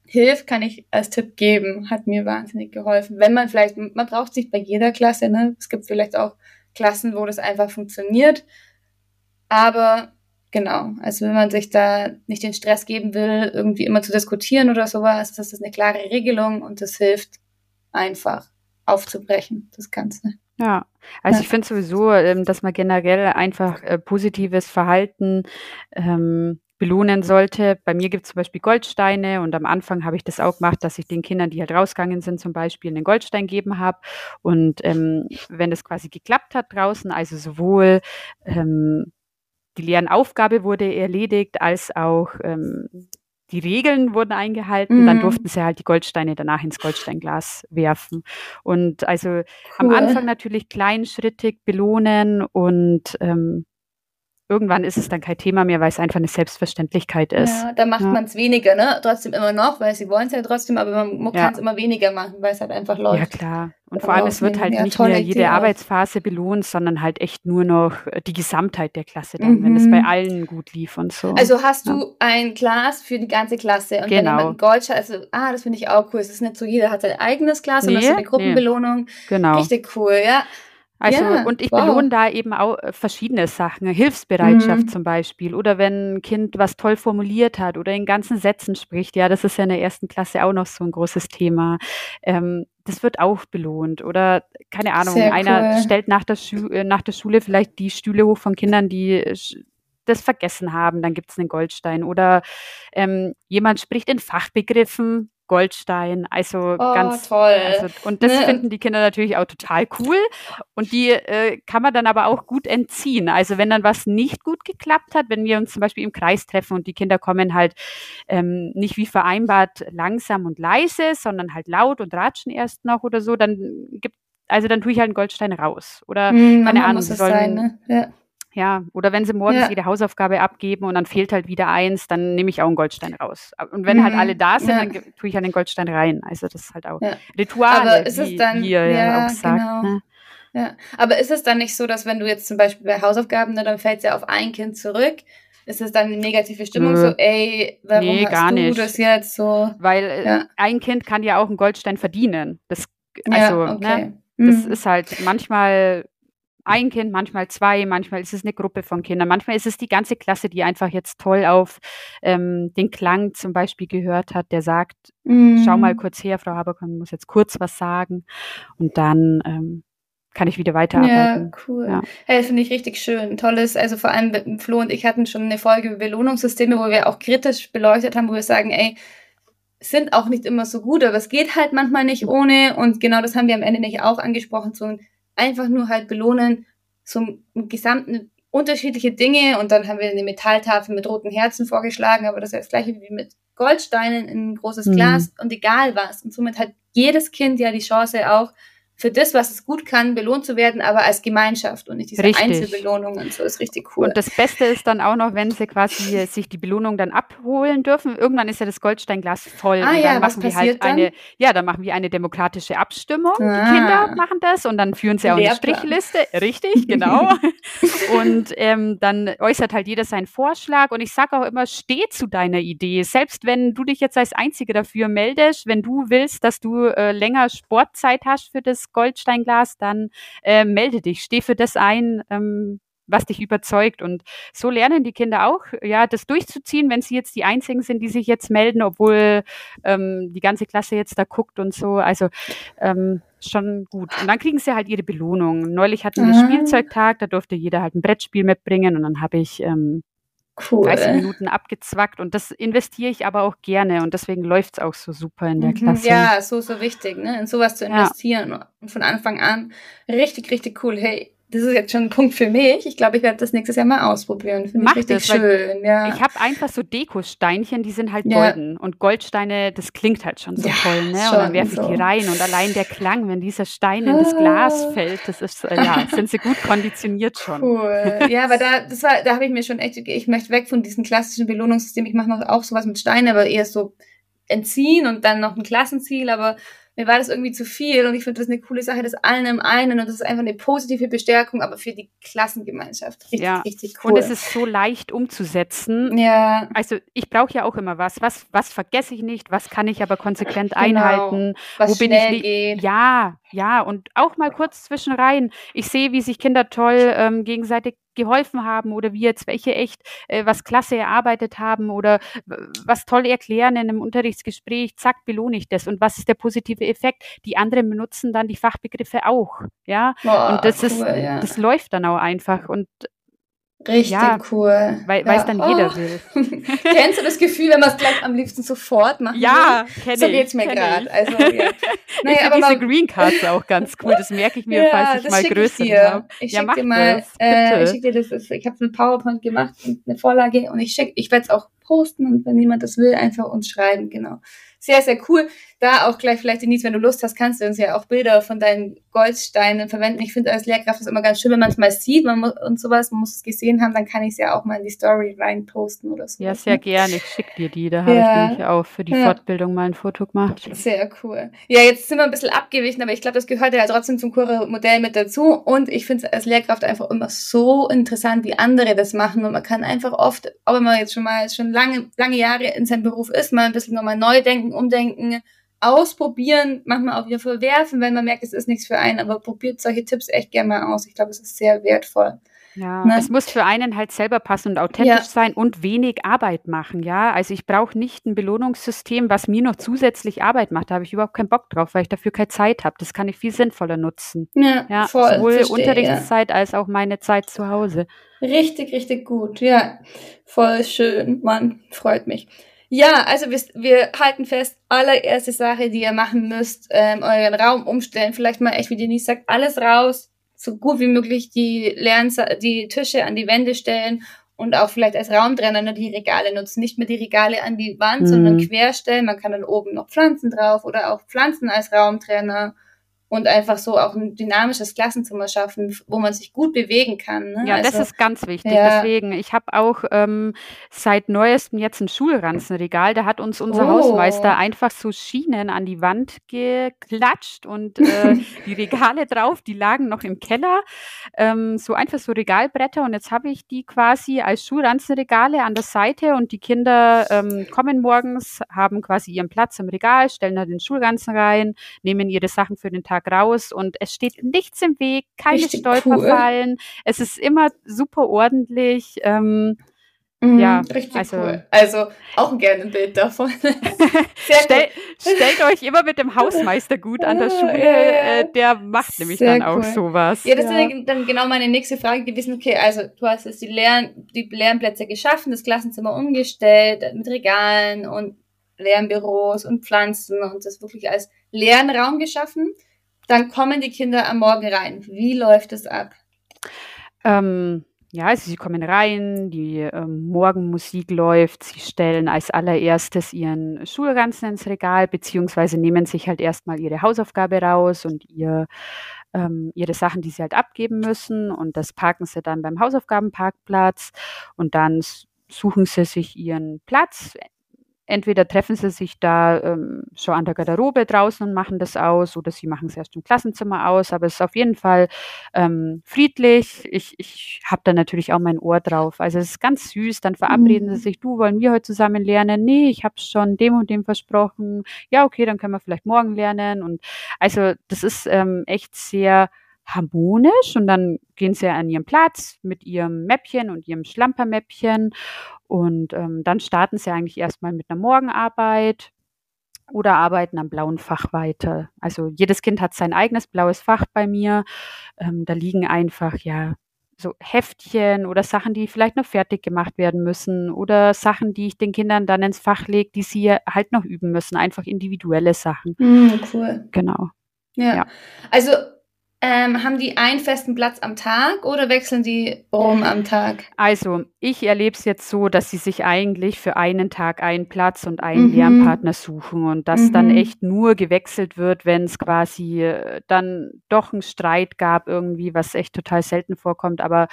hilft, kann ich als Tipp geben, hat mir wahnsinnig geholfen. Wenn man vielleicht, man braucht sich bei jeder Klasse, ne? Es gibt vielleicht auch Klassen, wo das einfach funktioniert. Aber genau, also wenn man sich da nicht den Stress geben will, irgendwie immer zu diskutieren oder sowas, das ist eine klare Regelung und das hilft einfach aufzubrechen, das Ganze. Ja, also ja. ich finde sowieso, ähm, dass man generell einfach äh, positives Verhalten ähm, belohnen sollte. Bei mir gibt es zum Beispiel Goldsteine und am Anfang habe ich das auch gemacht, dass ich den Kindern, die halt rausgegangen sind, zum Beispiel einen Goldstein geben habe. Und ähm, wenn das quasi geklappt hat draußen, also sowohl ähm, die Lernaufgabe wurde erledigt, als auch ähm, die Regeln wurden eingehalten, mhm. dann durften sie halt die Goldsteine danach ins Goldsteinglas werfen. Und also cool. am Anfang natürlich kleinschrittig belohnen und ähm, irgendwann ist es dann kein Thema mehr, weil es einfach eine Selbstverständlichkeit ist. Ja, da macht ja. man es weniger, ne? Trotzdem immer noch, weil sie wollen es ja trotzdem, aber man, man ja. kann es immer weniger machen, weil es halt einfach läuft. Ja, klar. Und vor allem, es wird halt nicht mehr jede Arbeitsphase belohnt, sondern halt echt nur noch die Gesamtheit der Klasse dann, mhm. wenn es bei allen gut lief und so. Also hast du ein Glas für die ganze Klasse und genau. wenn jemand ein Gold hat, also, ah, das finde ich auch cool. Es ist nicht so, jeder hat sein eigenes Glas, sondern nee, so eine Gruppenbelohnung. Nee. Genau. Richtig cool, ja. Also, ja, und ich wow. belohne da eben auch äh, verschiedene Sachen. Hilfsbereitschaft mhm. zum Beispiel. Oder wenn ein Kind was toll formuliert hat oder in ganzen Sätzen spricht. Ja, das ist ja in der ersten Klasse auch noch so ein großes Thema. Ähm, das wird auch belohnt. Oder, keine Ahnung, Sehr einer cool. stellt nach der, Schu äh, nach der Schule vielleicht die Stühle hoch von Kindern, die das vergessen haben, dann gibt es einen Goldstein. Oder ähm, jemand spricht in Fachbegriffen, Goldstein. Also oh, ganz toll. Also, und das ne? finden die Kinder natürlich auch total cool. Und die äh, kann man dann aber auch gut entziehen. Also wenn dann was nicht gut geklappt hat, wenn wir uns zum Beispiel im Kreis treffen und die Kinder kommen halt ähm, nicht wie vereinbart langsam und leise, sondern halt laut und ratschen erst noch oder so, dann gibt also dann tue ich halt einen Goldstein raus. Oder hm, keine Ahnung, sollen, sein, ne? ja. Ja, oder wenn sie morgens ja. jede Hausaufgabe abgeben und dann fehlt halt wieder eins, dann nehme ich auch einen Goldstein raus. Und wenn halt mhm. halt alle da sind, ja. dann tue ich halt den Goldstein rein. Also das ist halt auch ja. Ist es dann, wie ihr ja, auch sagt. Genau. Ne? Ja, aber ist es dann nicht so, dass wenn du jetzt zum Beispiel bei Hausaufgaben, ne, dann fällt es ja auf ein Kind zurück, ist es dann eine negative Stimmung, Nö. so, ey, warum nee, hast du nicht. das jetzt so? Weil äh, ja. ein Kind kann ja auch einen Goldstein verdienen. Das, also, ja, okay. ne, das mhm. ist halt manchmal ein Kind, manchmal zwei, manchmal ist es eine Gruppe von Kindern, manchmal ist es die ganze Klasse, die einfach jetzt toll auf ähm, den Klang zum Beispiel gehört hat, der sagt, mm. schau mal kurz her, Frau Haberkorn muss jetzt kurz was sagen und dann ähm, kann ich wieder weiterarbeiten. Ja, cool. Ja. Hey, finde ich richtig schön. Tolles, also vor allem Flo und ich hatten schon eine Folge über Belohnungssysteme, wo wir auch kritisch beleuchtet haben, wo wir sagen, ey, sind auch nicht immer so gut, aber es geht halt manchmal nicht ohne und genau das haben wir am Ende nicht auch angesprochen, so ein einfach nur halt belohnen, zum gesamten unterschiedliche Dinge und dann haben wir eine Metalltafel mit roten Herzen vorgeschlagen, aber das ist das gleiche wie mit Goldsteinen in ein großes mhm. Glas und egal was. Und somit hat jedes Kind ja die Chance auch, für das, was es gut kann, belohnt zu werden, aber als Gemeinschaft und nicht diese richtig. Einzelbelohnungen. So ist richtig cool. Und das Beste ist dann auch noch, wenn sie quasi sich die Belohnung dann abholen dürfen. Irgendwann ist ja das Goldsteinglas voll. Ah, und dann ja, machen wir halt dann? eine, ja, dann machen wir eine demokratische Abstimmung. Ah. Die Kinder machen das und dann führen sie auch eine Strichliste. Richtig, genau. und ähm, dann äußert halt jeder seinen Vorschlag. Und ich sage auch immer, steh zu deiner Idee. Selbst wenn du dich jetzt als Einzige dafür meldest, wenn du willst, dass du äh, länger Sportzeit hast für das Goldsteinglas, dann äh, melde dich, steh für das ein, ähm, was dich überzeugt. Und so lernen die Kinder auch, ja, das durchzuziehen, wenn sie jetzt die Einzigen sind, die sich jetzt melden, obwohl ähm, die ganze Klasse jetzt da guckt und so. Also ähm, schon gut. Und dann kriegen sie halt ihre Belohnung. Neulich hatten wir ah. Spielzeugtag, da durfte jeder halt ein Brettspiel mitbringen und dann habe ich ähm, cool. 30 Minuten abgezwackt und das investiere ich aber auch gerne und deswegen läuft es auch so super in der mhm. Klasse. Ja, so, so wichtig, ne? in sowas zu investieren ja. und von Anfang an richtig, richtig cool. Hey, das ist jetzt schon ein Punkt für mich. Ich glaube, ich werde das nächstes Jahr mal ausprobieren. Finde ich richtig das, schön. Ja. Ich habe einfach so Dekosteinchen, die sind halt golden. Ja. Und Goldsteine, das klingt halt schon so ja, toll, ne? Und dann werfe ich so. die rein. Und allein der Klang, wenn dieser Stein in das Glas ah. fällt, das ist, äh, ja, sind sie gut konditioniert schon. Cool. Ja, aber da, das war, da habe ich mir schon echt, ich möchte weg von diesem klassischen Belohnungssystem. Ich mache auch sowas mit Steinen, aber eher so entziehen und dann noch ein Klassenziel, aber mir war das irgendwie zu viel und ich finde das eine coole Sache, das allen im einen und das ist einfach eine positive Bestärkung, aber für die Klassengemeinschaft. Richtig, ja. richtig cool. Und es ist so leicht umzusetzen. Ja. Also ich brauche ja auch immer was. Was, was vergesse ich nicht? Was kann ich aber konsequent genau. einhalten? Was Wo bin ich geht. Ja, ja, und auch mal kurz zwischen rein. Ich sehe, wie sich Kinder toll ähm, gegenseitig geholfen haben oder wie jetzt welche echt äh, was klasse erarbeitet haben oder was toll erklären in einem Unterrichtsgespräch, zack, belohne ich das. Und was ist der positive Effekt? Die anderen benutzen dann die Fachbegriffe auch. Ja. Boah, und das cool, ist, ja. das läuft dann auch einfach. Und Richtig ja, cool. Weil ja. es dann jeder oh. will. Kennst du das Gefühl, wenn man es gleich am liebsten sofort macht? Ja, kenne so ich. So geht's mir gerade. Also, ja. Naja, ich aber diese Green Cards auch ganz cool. Das merke ich mir, ja, falls ich mal größer habe. Ich schicke dir mal, äh, ich schicke dir das, ich habe eine PowerPoint gemacht und eine Vorlage und ich schicke, ich werde es auch posten und wenn jemand das will, einfach uns schreiben, genau sehr, sehr cool. Da auch gleich vielleicht, Denise, wenn du Lust hast, kannst du uns ja auch Bilder von deinen Goldsteinen verwenden. Ich finde als Lehrkraft ist immer ganz schön, wenn man es mal sieht man muss, und sowas, man muss es gesehen haben, dann kann ich es ja auch mal in die Story rein posten oder so. Ja, sehr gerne. Ich schicke dir die. Da ja. habe ich nämlich auch für die ja. Fortbildung mal ein Foto gemacht. Sehr cool. Ja, jetzt sind wir ein bisschen abgewichen, aber ich glaube, das gehört ja trotzdem zum Kure-Modell mit dazu. Und ich finde es als Lehrkraft einfach immer so interessant, wie andere das machen. Und man kann einfach oft, auch wenn man jetzt schon mal schon lange, lange Jahre in seinem Beruf ist, mal ein bisschen nochmal neu denken, umdenken, ausprobieren, manchmal auch wieder verwerfen, wenn man merkt, es ist nichts für einen, aber probiert solche Tipps echt gerne mal aus. Ich glaube, es ist sehr wertvoll. Ja, ne? es muss für einen halt selber passen und authentisch ja. sein und wenig Arbeit machen, ja. Also ich brauche nicht ein Belohnungssystem, was mir noch zusätzlich Arbeit macht. Da habe ich überhaupt keinen Bock drauf, weil ich dafür keine Zeit habe. Das kann ich viel sinnvoller nutzen. Ja, ja voll. Sowohl verstehe, Unterrichtszeit ja. als auch meine Zeit zu Hause. Richtig, richtig gut. Ja, voll schön. Mann, freut mich. Ja, also wir, wir halten fest, allererste Sache, die ihr machen müsst, ähm, euren Raum umstellen. Vielleicht mal echt, wie Denise sagt, alles raus, so gut wie möglich die Lern die Tische an die Wände stellen und auch vielleicht als Raumtrenner nur die Regale nutzen. Nicht mehr die Regale an die Wand, mhm. sondern querstellen. Man kann dann oben noch Pflanzen drauf oder auch Pflanzen als Raumtrenner und einfach so auch ein dynamisches Klassenzimmer schaffen, wo man sich gut bewegen kann. Ne? Ja, also, das ist ganz wichtig. Ja. Deswegen, ich habe auch ähm, seit neuestem jetzt ein Schulranzenregal. Da hat uns unser oh. Hausmeister einfach so Schienen an die Wand geklatscht und äh, die Regale drauf, die lagen noch im Keller. Ähm, so einfach so Regalbretter und jetzt habe ich die quasi als Schulranzenregale an der Seite und die Kinder ähm, kommen morgens, haben quasi ihren Platz im Regal, stellen da den Schulranzen rein, nehmen ihre Sachen für den Tag Tag raus und es steht nichts im Weg, keine Richtig Stolperfallen. Cool. Es ist immer super ordentlich. Ähm, Mhm, ja, richtig also, cool. Also auch gerne ein Bild davon. Stell, stellt euch immer mit dem Hausmeister gut an der Schule, äh, der macht nämlich Sehr dann auch cool. sowas. Ja, das ja. ist dann genau meine nächste Frage gewesen. Okay, also du hast jetzt die, Lern die Lernplätze geschaffen, das Klassenzimmer umgestellt mit Regalen und Lernbüros und Pflanzen und das wirklich als Lernraum geschaffen. Dann kommen die Kinder am Morgen rein. Wie läuft es ab? Ähm, ja, also sie kommen rein, die ähm, Morgenmusik läuft, sie stellen als allererstes ihren Schulranzen ins Regal, beziehungsweise nehmen sich halt erstmal ihre Hausaufgabe raus und ihr, ähm, ihre Sachen, die sie halt abgeben müssen. Und das parken sie dann beim Hausaufgabenparkplatz und dann suchen sie sich ihren Platz, Entweder treffen sie sich da ähm, schon an der Garderobe draußen und machen das aus oder sie machen es erst im Klassenzimmer aus, aber es ist auf jeden Fall ähm, friedlich. Ich, ich habe da natürlich auch mein Ohr drauf. Also es ist ganz süß. Dann verabreden mhm. sie sich, du, wollen wir heute zusammen lernen? Nee, ich habe schon dem und dem versprochen. Ja, okay, dann können wir vielleicht morgen lernen. Und also das ist ähm, echt sehr harmonisch und dann gehen sie an ihren Platz mit ihrem Mäppchen und ihrem Schlampermäppchen und ähm, dann starten sie eigentlich erstmal mit einer Morgenarbeit oder arbeiten am blauen Fach weiter. Also jedes Kind hat sein eigenes blaues Fach bei mir. Ähm, da liegen einfach ja so Heftchen oder Sachen, die vielleicht noch fertig gemacht werden müssen oder Sachen, die ich den Kindern dann ins Fach lege, die sie halt noch üben müssen. Einfach individuelle Sachen. Mm, cool. Genau. Ja. ja. Also ähm, haben die einen festen Platz am Tag oder wechseln die rum am Tag? Also, ich erlebe es jetzt so, dass sie sich eigentlich für einen Tag einen Platz und einen mhm. Lernpartner suchen und dass mhm. dann echt nur gewechselt wird, wenn es quasi äh, dann doch einen Streit gab irgendwie, was echt total selten vorkommt, aber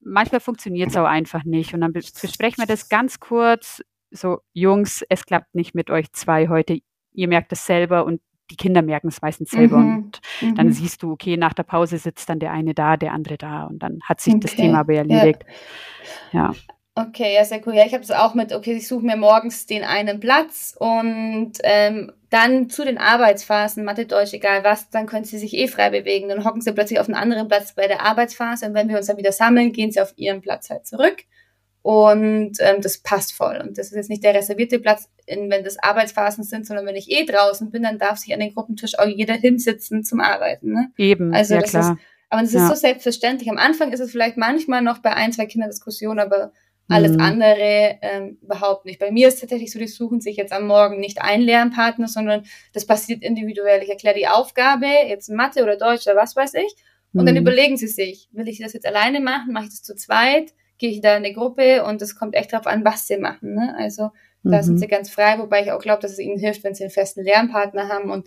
manchmal funktioniert es auch einfach nicht. Und dann besprechen wir das ganz kurz. So, Jungs, es klappt nicht mit euch zwei heute. Ihr merkt es selber und die Kinder merken es meistens selber mhm. und mhm. dann siehst du, okay, nach der Pause sitzt dann der eine da, der andere da und dann hat sich okay. das Thema aber erledigt. Ja. ja. Okay, ja, sehr cool. Ja, ich habe es auch mit, okay, ich suche mir morgens den einen Platz und ähm, dann zu den Arbeitsphasen, Mathe, Deutsch, egal was, dann können sie sich eh frei bewegen. Dann hocken sie plötzlich auf einen anderen Platz bei der Arbeitsphase und wenn wir uns dann wieder sammeln, gehen sie auf ihren Platz halt zurück. Und ähm, das passt voll. Und das ist jetzt nicht der reservierte Platz, in, wenn das Arbeitsphasen sind, sondern wenn ich eh draußen bin, dann darf sich an den Gruppentisch auch jeder hinsitzen zum Arbeiten. Ne? Eben, also ja das klar. Ist, aber das ja. ist so selbstverständlich. Am Anfang ist es vielleicht manchmal noch bei ein, zwei Kindern Diskussion, aber alles mhm. andere ähm, überhaupt nicht. Bei mir ist tatsächlich so, die suchen sich jetzt am Morgen nicht einen Lernpartner, sondern das passiert individuell. Ich erkläre die Aufgabe, jetzt Mathe oder Deutsch oder was weiß ich, und mhm. dann überlegen sie sich, will ich das jetzt alleine machen, mache ich das zu zweit? Gehe ich da in eine Gruppe und es kommt echt darauf an, was sie machen. Ne? Also da mhm. sind sie ganz frei, wobei ich auch glaube, dass es ihnen hilft, wenn sie einen festen Lernpartner haben und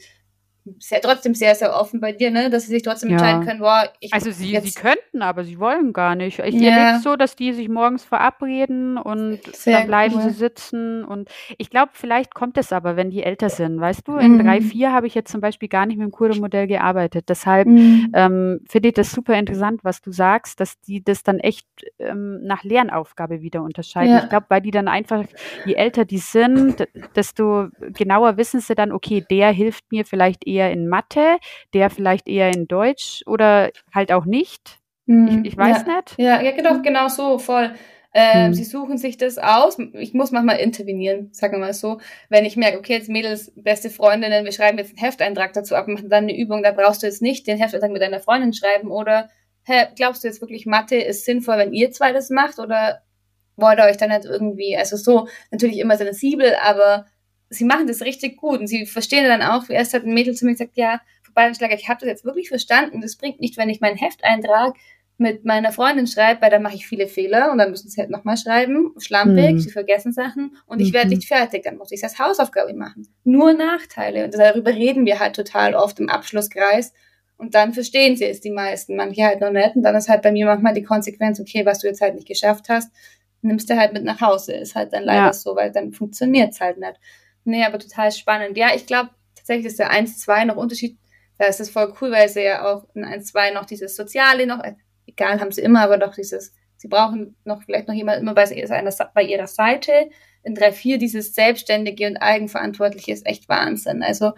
sehr, trotzdem sehr, sehr offen bei dir, ne? dass sie sich trotzdem ja. entscheiden können, boah, ich Also sie, sie könnten, aber sie wollen gar nicht. Ich ja. erlebe so, dass die sich morgens verabreden und sehr dann bleiben cool. sie sitzen. Und ich glaube, vielleicht kommt es aber, wenn die älter sind. Weißt du, in mhm. drei, vier habe ich jetzt zum Beispiel gar nicht mit dem Kuro-Modell gearbeitet. Deshalb mhm. ähm, finde ich das super interessant, was du sagst, dass die das dann echt ähm, nach Lernaufgabe wieder unterscheiden. Ja. Ich glaube, weil die dann einfach, je älter die sind, desto genauer wissen sie dann, okay, der hilft mir vielleicht eher eher in Mathe, der vielleicht eher in Deutsch oder halt auch nicht. Mhm. Ich, ich, weiß ja. nicht. Ja, ja, genau, genau so, voll. Ähm, mhm. Sie suchen sich das aus. Ich muss manchmal intervenieren, sagen wir mal so. Wenn ich merke, okay, jetzt Mädels, beste Freundinnen, wir schreiben jetzt einen Hefteintrag dazu ab, machen dann eine Übung, da brauchst du jetzt nicht den Hefteintrag mit deiner Freundin schreiben oder hä, glaubst du jetzt wirklich, Mathe ist sinnvoll, wenn ihr zwei das macht oder wollt ihr euch dann halt irgendwie, also so, natürlich immer sensibel, aber sie machen das richtig gut und sie verstehen dann auch, erst hat ein Mädel zu mir gesagt, ja, Schlager, ich habe das jetzt wirklich verstanden, das bringt nicht, wenn ich meinen Hefteintrag mit meiner Freundin schreibe, weil dann mache ich viele Fehler und dann müssen sie halt nochmal schreiben, schlampig, mhm. sie vergessen Sachen und ich werde mhm. nicht fertig, dann muss ich es als Hausaufgabe machen. Nur Nachteile und darüber reden wir halt total oft im Abschlusskreis und dann verstehen sie es die meisten, manche halt noch nicht und dann ist halt bei mir manchmal die Konsequenz, okay, was du jetzt halt nicht geschafft hast, nimmst du halt mit nach Hause, ist halt dann leider ja. so, weil dann funktioniert es halt nicht. Nee, aber total spannend. Ja, ich glaube, tatsächlich ist der 1-2 noch Unterschied. Da ist es voll cool, weil sie ja auch in 1-2 noch dieses Soziale noch, äh, egal, haben sie immer, aber doch dieses, sie brauchen noch vielleicht noch jemand immer bei, seiner, bei ihrer Seite. In 3-4 dieses Selbstständige und Eigenverantwortliche ist echt Wahnsinn. Also,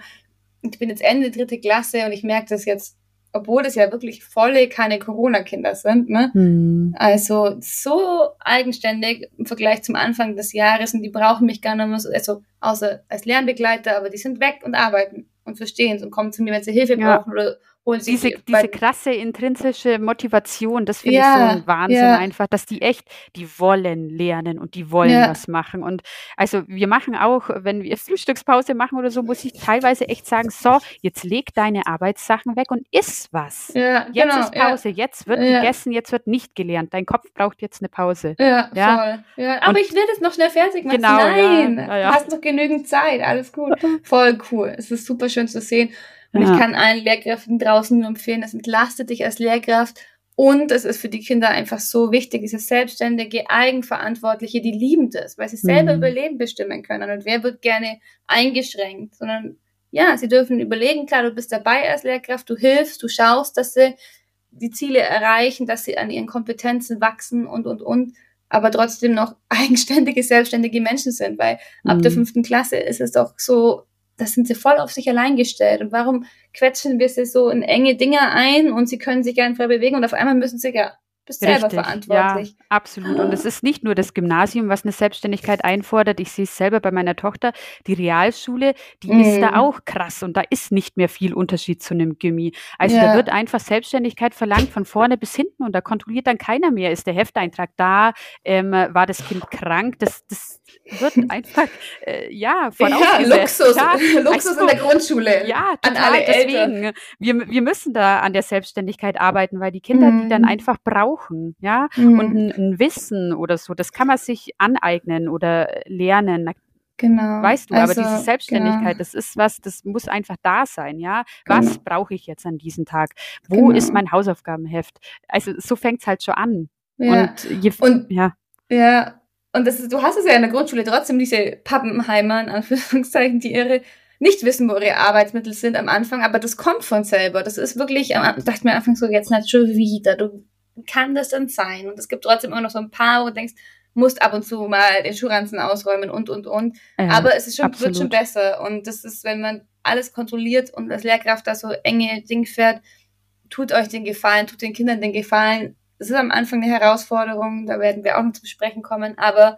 ich bin jetzt Ende dritte Klasse und ich merke das jetzt obwohl das ja wirklich volle keine Corona-Kinder sind. Ne? Hm. Also so eigenständig im Vergleich zum Anfang des Jahres und die brauchen mich gar nicht mehr so, also außer als Lernbegleiter, aber die sind weg und arbeiten und verstehen es und kommen zu mir, wenn sie Hilfe ja. brauchen oder und diese, diese krasse intrinsische Motivation, das finde ja, ich so ein Wahnsinn ja. einfach, dass die echt, die wollen lernen und die wollen ja. was machen. Und also wir machen auch, wenn wir Frühstückspause machen oder so, muss ich teilweise echt sagen, so, jetzt leg deine Arbeitssachen weg und iss was. Jetzt genau, ist Pause, jetzt wird gegessen, jetzt wird nicht gelernt. Dein Kopf braucht jetzt eine Pause. Ja, voll. Ja, aber und ich will das noch schnell fertig machen. Genau, Nein, du hast noch genügend Zeit, alles gut. Voll cool. Es ist super schön zu sehen. Und ja. ich kann allen Lehrkräften draußen nur empfehlen, es entlastet dich als Lehrkraft und es ist für die Kinder einfach so wichtig, diese selbstständige, eigenverantwortliche, die lieben das, weil sie selber mhm. über Leben bestimmen können. Und wer wird gerne eingeschränkt, sondern ja, sie dürfen überlegen, klar, du bist dabei als Lehrkraft, du hilfst, du schaust, dass sie die Ziele erreichen, dass sie an ihren Kompetenzen wachsen und, und, und, aber trotzdem noch eigenständige, selbstständige Menschen sind, weil mhm. ab der mhm. fünften Klasse ist es doch so das sind sie voll auf sich allein gestellt. Und warum quetschen wir sie so in enge Dinge ein und sie können sich gerne frei bewegen und auf einmal müssen sie ja bist Richtig, selber verantwortlich. Ja, absolut. Und es ist nicht nur das Gymnasium, was eine Selbstständigkeit einfordert. Ich sehe es selber bei meiner Tochter. Die Realschule, die mm. ist da mhm. auch krass und da ist nicht mehr viel Unterschied zu einem Gimmi. Also ja. da wird einfach Selbstständigkeit verlangt von vorne bis hinten und da kontrolliert dann keiner mehr. Ist der Hefteintrag da? Ähm, war das Kind krank? Das, das wird einfach, äh, ja, von ja, Luxus, ja, Luxus also, in der Grundschule. Ja, total. An alle Deswegen, wir, wir müssen da an der Selbstständigkeit arbeiten, weil die Kinder, mm. die dann mhm. einfach brauchen, brauchen, ja, mhm. und ein, ein, Wissen oder so, das kann man sich aneignen oder lernen. Genau. Weißt du, also, aber diese genau. Selbstständigkeit, genau. das ist was, das muss einfach da sein, ja. Was genau. brauche ich jetzt an diesem Tag? Wo genau. ist mein Hausaufgabenheft? Also so fängt es halt schon an. Ja. Und, je, und ja. Ja, und das ist, du hast es ja in der Grundschule trotzdem, diese Pappenheimer, in Anführungszeichen, die ihre nicht wissen, wo ihre Arbeitsmittel sind am Anfang, aber das kommt von selber. Das ist wirklich, ich dachte mir am Anfang so, jetzt nicht schon wieder. Du kann das denn sein? Und es gibt trotzdem immer noch so ein paar, wo du denkst, musst ab und zu mal den Schuhranzen ausräumen und, und, und. Ja, Aber es ist schon, wird schon besser. Und das ist, wenn man alles kontrolliert und als Lehrkraft da so enge Ding fährt, tut euch den Gefallen, tut den Kindern den Gefallen. Es ist am Anfang eine Herausforderung, da werden wir auch noch zu besprechen kommen, aber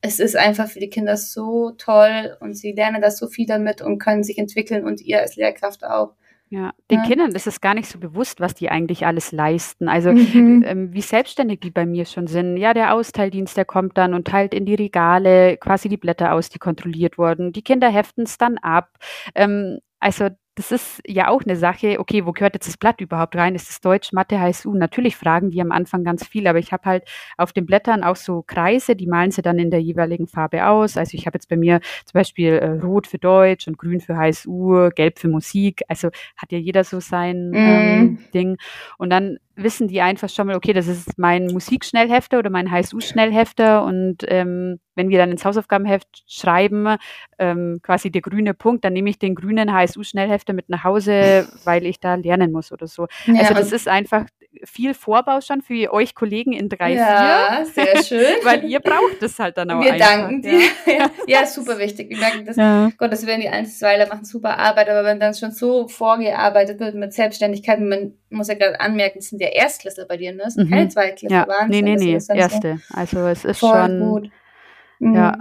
es ist einfach für die Kinder so toll und sie lernen das so viel damit und können sich entwickeln und ihr als Lehrkraft auch. Ja, den ja. Kindern ist es gar nicht so bewusst, was die eigentlich alles leisten. Also mhm. ähm, wie selbstständig die bei mir schon sind. Ja, der Austeildienst, der kommt dann und teilt in die Regale quasi die Blätter aus, die kontrolliert wurden. Die Kinder heften es dann ab. Ähm, also das ist ja auch eine Sache, okay, wo gehört jetzt das Blatt überhaupt rein? Ist es Deutsch, Mathe, HSU? Natürlich fragen die am Anfang ganz viel, aber ich habe halt auf den Blättern auch so Kreise, die malen sie dann in der jeweiligen Farbe aus. Also ich habe jetzt bei mir zum Beispiel äh, Rot für Deutsch und Grün für HSU, Gelb für Musik. Also hat ja jeder so sein mm. ähm, Ding. Und dann wissen die einfach schon mal, okay, das ist mein Musikschnellhefter oder mein HSU-Schnellhefter und ähm, wenn wir dann ins Hausaufgabenheft schreiben, ähm, quasi der grüne Punkt, dann nehme ich den grünen HSU-Schnellhefter mit nach Hause, weil ich da lernen muss oder so. Ja, also das ist einfach viel Vorbau schon für euch Kollegen in 3, ja, 4. sehr schön. weil ihr braucht es halt dann auch Wir einfach, danken dir. Ja. ja, super wichtig. Wir merken das, ja. Gottes Willen, die Einzelweiler machen super Arbeit, aber wenn dann schon so vorgearbeitet wird mit Selbstständigkeit, man muss ja gerade anmerken, es sind ja Erstklässler bei dir, ne? Es sind mhm. keine Zweitklässler, ja. Wahnsinn. Nee, nee, nee, Erste. So also es ist Voll schon... gut. Mhm. Ja.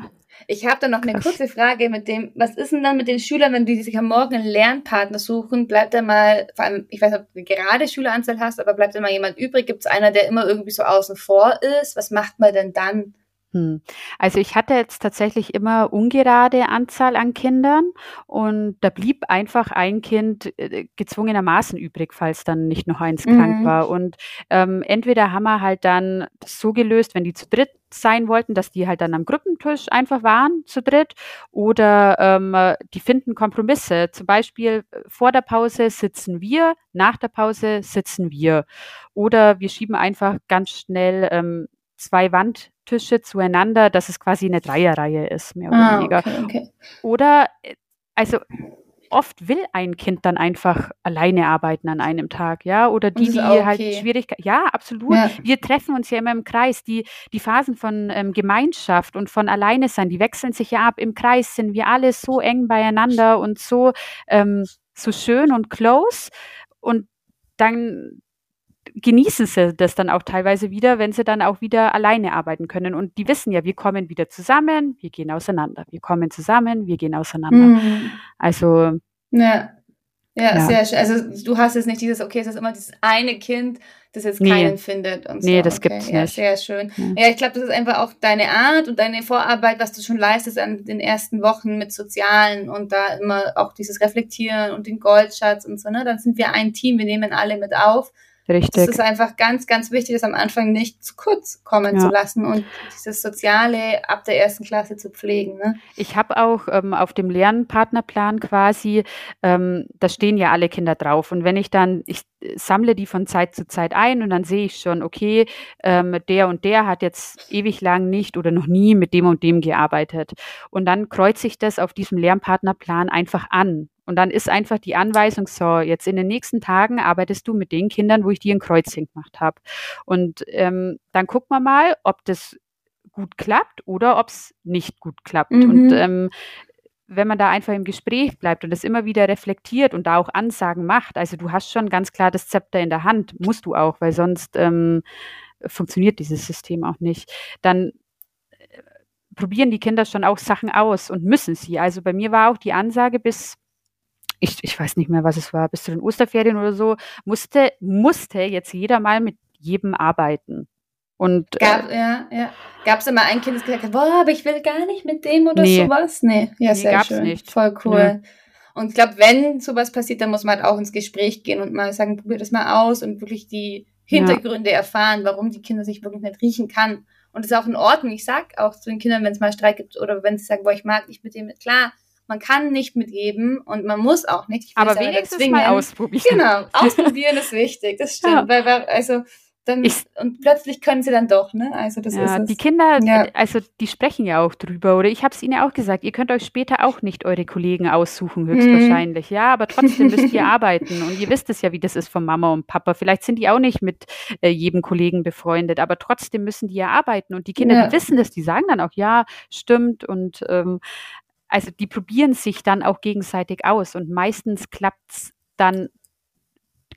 Ich habe da noch eine kurze Frage mit dem, was ist denn dann mit den Schülern, wenn die sich am Morgen einen Lernpartner suchen? Bleibt da mal, vor allem, ich weiß nicht, ob du gerade Schüleranzahl hast, aber bleibt da mal jemand übrig? Gibt es einer, der immer irgendwie so außen vor ist? Was macht man denn dann? Hm. Also ich hatte jetzt tatsächlich immer ungerade Anzahl an Kindern und da blieb einfach ein Kind äh, gezwungenermaßen übrig, falls dann nicht noch eins mhm. krank war. Und ähm, entweder haben wir halt dann so gelöst, wenn die zu dritt sein wollten, dass die halt dann am Gruppentisch einfach waren, zu dritt, oder ähm, die finden Kompromisse. Zum Beispiel äh, vor der Pause sitzen wir, nach der Pause sitzen wir. Oder wir schieben einfach ganz schnell ähm, zwei Wandtische zueinander, dass es quasi eine Dreierreihe ist, mehr oder ah, weniger. Okay, okay. Oder, äh, also oft will ein Kind dann einfach alleine arbeiten an einem Tag, ja, oder die, die okay. halt Schwierigkeiten, ja, absolut. Ja. Wir treffen uns ja immer im Kreis. Die, die Phasen von ähm, Gemeinschaft und von alleine sein, die wechseln sich ja ab. Im Kreis sind wir alle so eng beieinander und so, ähm, so schön und close. Und dann, genießen sie das dann auch teilweise wieder, wenn sie dann auch wieder alleine arbeiten können. Und die wissen ja, wir kommen wieder zusammen, wir gehen auseinander. Wir kommen zusammen, wir gehen auseinander. Mhm. Also. Ja. Ja, ja, sehr schön. Also du hast jetzt nicht dieses, okay, es ist immer dieses eine Kind, das jetzt keinen nee. findet und so. Nee, das okay. gibt's ja, nicht. Sehr schön. Ja, ja ich glaube, das ist einfach auch deine Art und deine Vorarbeit, was du schon leistest an den ersten Wochen mit Sozialen und da immer auch dieses Reflektieren und den Goldschatz und so, ne? Dann sind wir ein Team, wir nehmen alle mit auf. Richtig. Das ist einfach ganz, ganz wichtig, das am Anfang nicht zu kurz kommen ja. zu lassen und dieses Soziale ab der ersten Klasse zu pflegen. Ne? Ich habe auch ähm, auf dem Lernpartnerplan quasi, ähm, da stehen ja alle Kinder drauf. Und wenn ich dann, ich sammle die von Zeit zu Zeit ein und dann sehe ich schon, okay, ähm, der und der hat jetzt ewig lang nicht oder noch nie mit dem und dem gearbeitet. Und dann kreuze ich das auf diesem Lernpartnerplan einfach an. Und dann ist einfach die Anweisung, so, jetzt in den nächsten Tagen arbeitest du mit den Kindern, wo ich dir ein Kreuzchen gemacht habe. Und ähm, dann gucken wir mal, ob das gut klappt oder ob es nicht gut klappt. Mhm. Und ähm, wenn man da einfach im Gespräch bleibt und das immer wieder reflektiert und da auch Ansagen macht, also du hast schon ganz klar das Zepter in der Hand, musst du auch, weil sonst ähm, funktioniert dieses System auch nicht, dann äh, probieren die Kinder schon auch Sachen aus und müssen sie. Also bei mir war auch die Ansage bis ich, ich weiß nicht mehr, was es war, bis zu den Osterferien oder so, musste, musste jetzt jeder mal mit jedem arbeiten. Und, Gab, äh, ja, ja. Es immer ein Kind, das gesagt hat, boah, aber ich will gar nicht mit dem oder nee. sowas? Nee, ja, nee, sehr gab's schön. Nicht. Voll cool. Nee. Und ich glaube, wenn sowas passiert, dann muss man halt auch ins Gespräch gehen und mal sagen, probier das mal aus und wirklich die Hintergründe ja. erfahren, warum die Kinder sich wirklich nicht riechen kann. Und das ist auch in Ordnung. Ich sag auch zu den Kindern, wenn es mal Streit gibt oder wenn sie sagen, boah, ich mag nicht mit dem, klar, man kann nicht mitgeben und man muss auch nicht. aber wenigstens mal ausprobieren. Genau, ausprobieren ist wichtig, das stimmt. Ja. Weil, weil, also dann ich, und plötzlich können sie dann doch, ne? Also das ja, ist es. Die Kinder, ja. also die sprechen ja auch drüber, oder ich habe es ihnen auch gesagt, ihr könnt euch später auch nicht eure Kollegen aussuchen, höchstwahrscheinlich, mhm. ja, aber trotzdem müsst ihr arbeiten und ihr wisst es ja, wie das ist von Mama und Papa. Vielleicht sind die auch nicht mit äh, jedem Kollegen befreundet, aber trotzdem müssen die ja arbeiten und die Kinder, ja. die wissen das, die sagen dann auch, ja, stimmt und ähm, also die probieren sich dann auch gegenseitig aus und meistens klappt's dann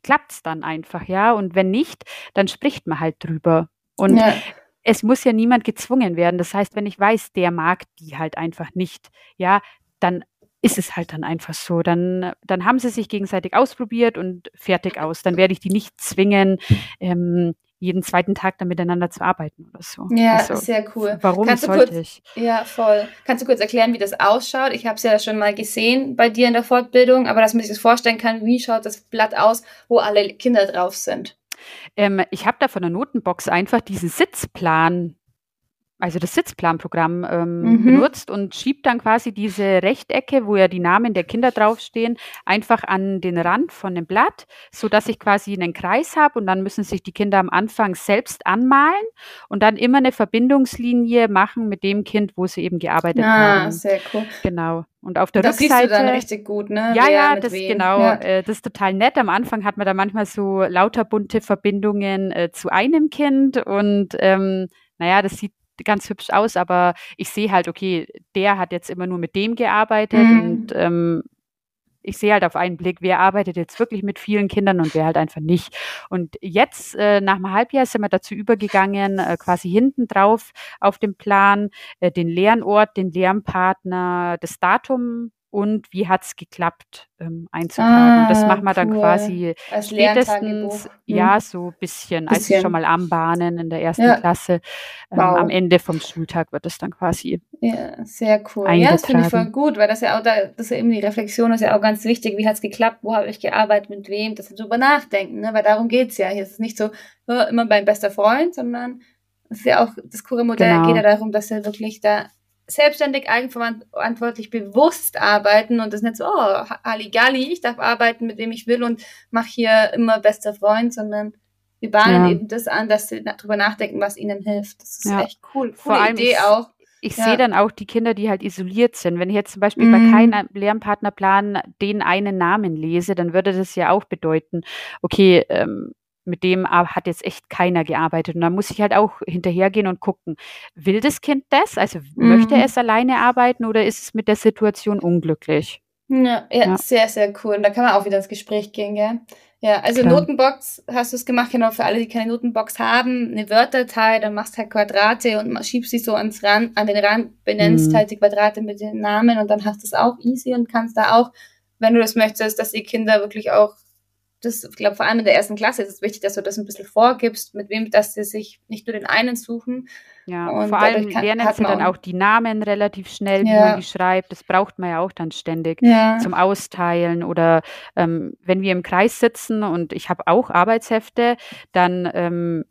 klappt's dann einfach, ja. Und wenn nicht, dann spricht man halt drüber. Und ja. es muss ja niemand gezwungen werden. Das heißt, wenn ich weiß, der mag die halt einfach nicht, ja, dann ist es halt dann einfach so. Dann, dann haben sie sich gegenseitig ausprobiert und fertig aus. Dann werde ich die nicht zwingen, ähm, jeden zweiten Tag dann miteinander zu arbeiten oder so. Ja, also, sehr cool. Warum Kannst sollte kurz, ich? Ja, voll. Kannst du kurz erklären, wie das ausschaut? Ich habe es ja schon mal gesehen bei dir in der Fortbildung, aber dass man sich das vorstellen kann, wie schaut das Blatt aus, wo alle Kinder drauf sind? Ähm, ich habe da von der Notenbox einfach diesen Sitzplan also das Sitzplanprogramm ähm, mhm. benutzt und schiebt dann quasi diese Rechtecke, wo ja die Namen der Kinder draufstehen, einfach an den Rand von dem Blatt, so dass ich quasi einen Kreis habe und dann müssen sich die Kinder am Anfang selbst anmalen und dann immer eine Verbindungslinie machen mit dem Kind, wo sie eben gearbeitet ah, haben. sehr cool. Genau. Und auf der das Rückseite. Siehst du dann richtig gut, ne? Ja, Wer ja, das wem. genau. Ja. Äh, das ist total nett. Am Anfang hat man da manchmal so lauter bunte Verbindungen äh, zu einem Kind und ähm, naja, das sieht ganz hübsch aus, aber ich sehe halt, okay, der hat jetzt immer nur mit dem gearbeitet mhm. und ähm, ich sehe halt auf einen Blick, wer arbeitet jetzt wirklich mit vielen Kindern und wer halt einfach nicht. Und jetzt, äh, nach einem Halbjahr, sind wir dazu übergegangen, äh, quasi hinten drauf auf dem Plan äh, den Lernort, den Lernpartner, das Datum und wie hat es geklappt ähm, einzutragen. Ah, und das ah, machen wir dann quasi Als spätestens, hm. ja, so ein bisschen, bisschen, also schon mal am Bahnen in der ersten ja. Klasse. Ähm, wow. Am Ende vom Schultag wird das dann quasi. Ja, sehr cool. Ja, das finde ich voll gut, weil das ja auch da, das ist ja eben die Reflexion ist ja auch ganz wichtig. Wie hat es geklappt? Wo habe ich gearbeitet? Mit wem? Das drüber nachdenken, ne? Weil darum geht's ja. Hier ist es nicht so immer mein bester Freund, sondern es ist ja auch, das Kure-Modell genau. geht ja darum, dass er wirklich da selbstständig, eigenverantwortlich, bewusst arbeiten und das nicht so, oh, Halligalli, ich darf arbeiten, mit wem ich will und mache hier immer bester Freund, sondern wir bahnen ja. eben das an, dass sie darüber nachdenken, was ihnen hilft. Das ist ja. echt cool. Coole Vor allem Idee ich, auch. Ich ja. sehe dann auch die Kinder, die halt isoliert sind. Wenn ich jetzt zum Beispiel mhm. bei keinem Lernpartnerplan den einen Namen lese, dann würde das ja auch bedeuten, okay, ähm, mit dem hat jetzt echt keiner gearbeitet. Und da muss ich halt auch hinterhergehen und gucken, will das Kind das? Also mhm. möchte es alleine arbeiten oder ist es mit der Situation unglücklich? Ja, ja, ja, sehr, sehr cool. Und da kann man auch wieder ins Gespräch gehen, gell? Ja, also Klar. Notenbox hast du es gemacht, genau, für alle, die keine Notenbox haben, eine Wörterteil, dann machst halt Quadrate und schiebst sie so ans Rand, an den Rand, benennst mhm. halt die Quadrate mit den Namen und dann hast du es auch easy und kannst da auch, wenn du das möchtest, dass die Kinder wirklich auch das, ich glaube, vor allem in der ersten Klasse ist es wichtig, dass du das ein bisschen vorgibst, mit wem, dass sie sich nicht nur den einen suchen. Ja, und vor allem kann, lernen sie dann auch die Namen relativ schnell, wie ja. man die schreibt. Das braucht man ja auch dann ständig ja. zum Austeilen. Oder ähm, wenn wir im Kreis sitzen und ich habe auch Arbeitshefte, dann ähm,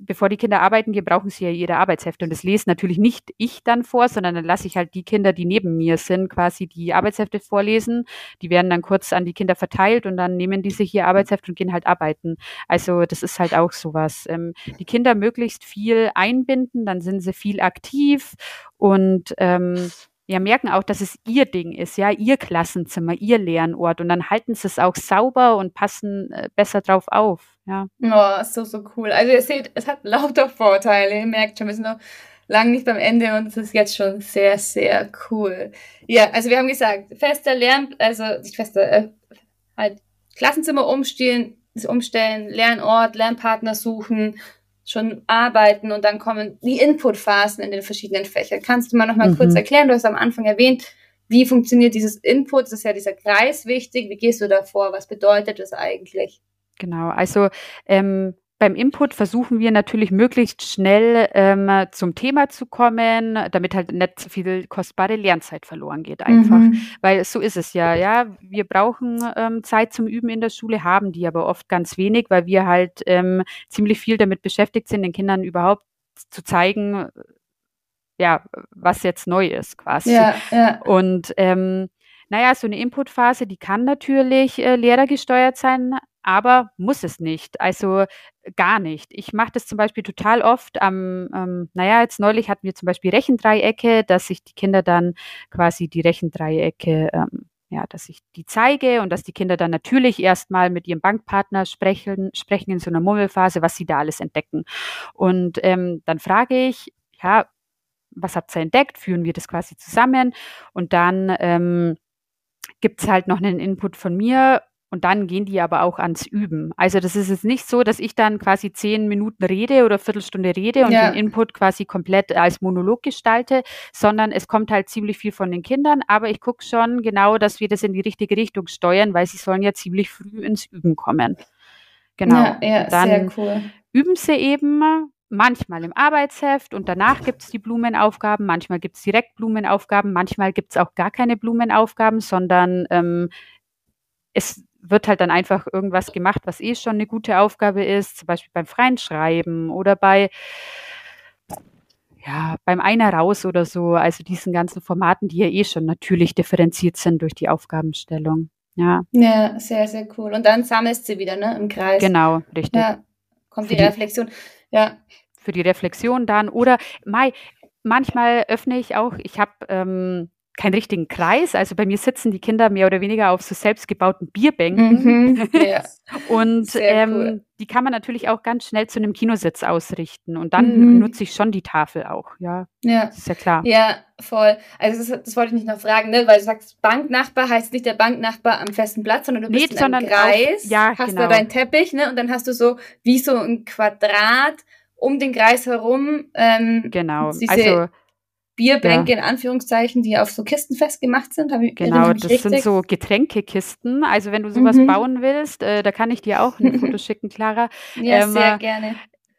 bevor die Kinder arbeiten gehen, brauchen sie ja ihre Arbeitshefte. Und das lese natürlich nicht ich dann vor, sondern dann lasse ich halt die Kinder, die neben mir sind, quasi die Arbeitshefte vorlesen. Die werden dann kurz an die Kinder verteilt und dann nehmen die sich ihr Arbeitsheft und gehen halt arbeiten. Also das ist halt auch sowas. Ähm, die Kinder möglichst viel einbinden, dann sind sie viel aktiv und ähm, ja, merken auch, dass es ihr Ding ist, ja, ihr Klassenzimmer, ihr Lernort und dann halten sie es auch sauber und passen äh, besser drauf auf, ja. Oh, so, so cool. Also ihr seht, es hat lauter Vorteile, ihr merkt schon, wir sind noch lang nicht beim Ende und es ist jetzt schon sehr, sehr cool. Ja, also wir haben gesagt, fester Lern, also nicht fester, äh, halt Klassenzimmer umstellen, umstellen, Lernort, Lernpartner suchen, schon arbeiten und dann kommen die Inputphasen in den verschiedenen Fächern. Kannst du mal noch mal mhm. kurz erklären? Du hast am Anfang erwähnt, wie funktioniert dieses Input? Das ist ja dieser Kreis wichtig. Wie gehst du da vor? Was bedeutet das eigentlich? Genau, also ähm, beim Input versuchen wir natürlich möglichst schnell ähm, zum Thema zu kommen, damit halt nicht zu viel kostbare Lernzeit verloren geht einfach. Mhm. Weil so ist es ja, ja. Wir brauchen ähm, Zeit zum Üben in der Schule, haben die aber oft ganz wenig, weil wir halt ähm, ziemlich viel damit beschäftigt sind, den Kindern überhaupt zu zeigen, ja, was jetzt neu ist quasi. Ja, ja. Und ähm, naja, so eine Inputphase, die kann natürlich äh, lehrergesteuert sein, aber muss es nicht. Also gar nicht. Ich mache das zum Beispiel total oft am, ähm, naja, jetzt neulich hatten wir zum Beispiel Rechendreiecke, dass ich die Kinder dann quasi die Rechendreiecke, ähm, ja, dass ich die zeige und dass die Kinder dann natürlich erstmal mit ihrem Bankpartner sprechen, sprechen in so einer Murmelphase, was sie da alles entdecken. Und ähm, dann frage ich, ja, was habt ihr entdeckt? Führen wir das quasi zusammen? Und dann ähm, gibt es halt noch einen Input von mir und dann gehen die aber auch ans Üben. Also das ist jetzt nicht so, dass ich dann quasi zehn Minuten rede oder Viertelstunde rede und ja. den Input quasi komplett als Monolog gestalte, sondern es kommt halt ziemlich viel von den Kindern. Aber ich gucke schon genau, dass wir das in die richtige Richtung steuern, weil sie sollen ja ziemlich früh ins Üben kommen. Genau. Ja, ja dann sehr cool. Üben sie eben manchmal im Arbeitsheft und danach gibt es die Blumenaufgaben, manchmal gibt es direkt Blumenaufgaben, manchmal gibt es auch gar keine Blumenaufgaben, sondern ähm, es wird halt dann einfach irgendwas gemacht, was eh schon eine gute Aufgabe ist, zum Beispiel beim freien Schreiben oder bei ja, beim Einer raus oder so, also diesen ganzen Formaten, die ja eh schon natürlich differenziert sind durch die Aufgabenstellung. Ja. Ja, sehr, sehr cool. Und dann sammelst du wieder, ne, im Kreis. Genau, richtig. Ja, kommt die, die Reflexion. Ja. Für die Reflexion dann. Oder Mai, manchmal öffne ich auch, ich habe ähm, keinen richtigen Kreis. Also bei mir sitzen die Kinder mehr oder weniger auf so selbstgebauten Bierbänken. Mhm, ja. und ähm, cool. die kann man natürlich auch ganz schnell zu einem Kinositz ausrichten. Und dann mhm. nutze ich schon die Tafel auch. Ja, ja. ist ja klar. Ja, voll. Also das, das wollte ich nicht noch fragen, ne? weil du sagst, Banknachbar heißt nicht der Banknachbar am festen Platz, sondern du bist nee, in einem Kreis, auch, ja, hast genau. da deinen Teppich ne? und dann hast du so wie so ein Quadrat um den Kreis herum. Ähm, genau. Also Bierbänke ja. in Anführungszeichen, die auf so Kisten festgemacht sind. Hab ich, genau, das richtig? sind so Getränkekisten. Also wenn du sowas mhm. bauen willst, äh, da kann ich dir auch ein Foto schicken, Clara. Ja, ähm, sehr gerne.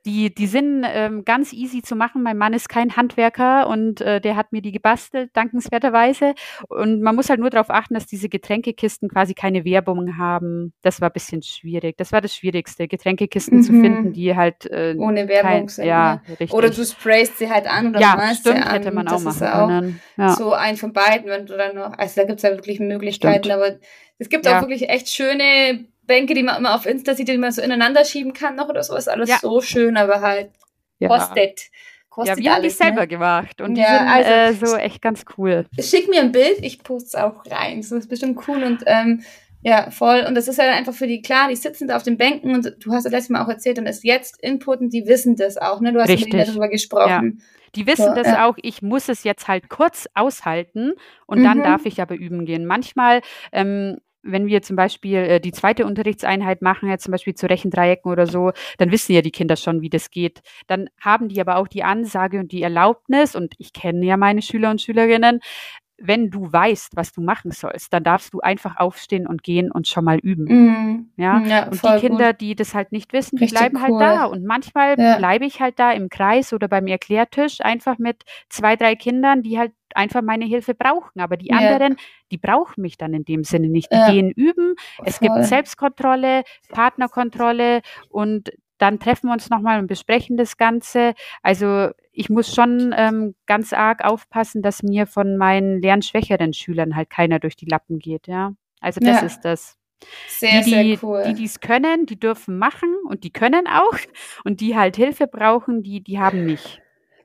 Die, die sind ähm, ganz easy zu machen. Mein Mann ist kein Handwerker und äh, der hat mir die gebastelt, dankenswerterweise. Und man muss halt nur darauf achten, dass diese Getränkekisten quasi keine Werbung haben. Das war ein bisschen schwierig. Das war das Schwierigste, Getränkekisten mhm. zu finden, die halt äh, ohne Werbung kein, sind. Ja, ne? richtig. Oder du sprayst sie halt an oder ja, malst stimmt, sie an. hätte man auch das machen können. Ja. So ein von beiden, wenn du dann noch, also da gibt es ja wirklich Möglichkeiten, stimmt. aber es gibt ja. auch wirklich echt schöne Bänke, die man immer auf Insta sieht, die man so ineinander schieben kann noch oder so, ist alles ja. so schön, aber halt ja. kostet. Kostet ja, wir haben die selber ne? gemacht und die ja, sind also, äh, so echt ganz cool. Schick mir ein Bild, ich poste es auch rein. Das ist bestimmt cool und ähm, ja, voll. Und das ist ja dann einfach für die, klar, die sitzen da auf den Bänken und du hast das letzte Mal auch erzählt und ist jetzt Input und die wissen das auch, ne? Du hast Richtig. mit ihnen darüber gesprochen. Ja. Die wissen so, das ja. auch, ich muss es jetzt halt kurz aushalten und mhm. dann darf ich aber üben gehen. Manchmal ähm, wenn wir zum Beispiel äh, die zweite Unterrichtseinheit machen, jetzt zum Beispiel zu Rechendreiecken oder so, dann wissen ja die Kinder schon, wie das geht. Dann haben die aber auch die Ansage und die Erlaubnis, und ich kenne ja meine Schüler und Schülerinnen, wenn du weißt, was du machen sollst, dann darfst du einfach aufstehen und gehen und schon mal üben. Mm. Ja? ja? und die Kinder, gut. die das halt nicht wissen, die bleiben halt cool. halt da. Und manchmal ja. bleibe ich halt da im Kreis oder beim Erklärtisch einfach mit zwei, drei Kindern, die halt einfach meine Hilfe brauchen. Aber die anderen, ja. die brauchen mich dann in dem Sinne nicht. Die gehen üben. Es Voll. gibt Selbstkontrolle, Partnerkontrolle und dann treffen wir uns nochmal und besprechen das Ganze. Also ich muss schon ähm, ganz arg aufpassen, dass mir von meinen lernschwächeren Schülern halt keiner durch die Lappen geht, ja. Also das ja. ist das. Sehr, die, sehr cool. Die, die es können, die dürfen machen und die können auch. Und die halt Hilfe brauchen, die, die haben mich.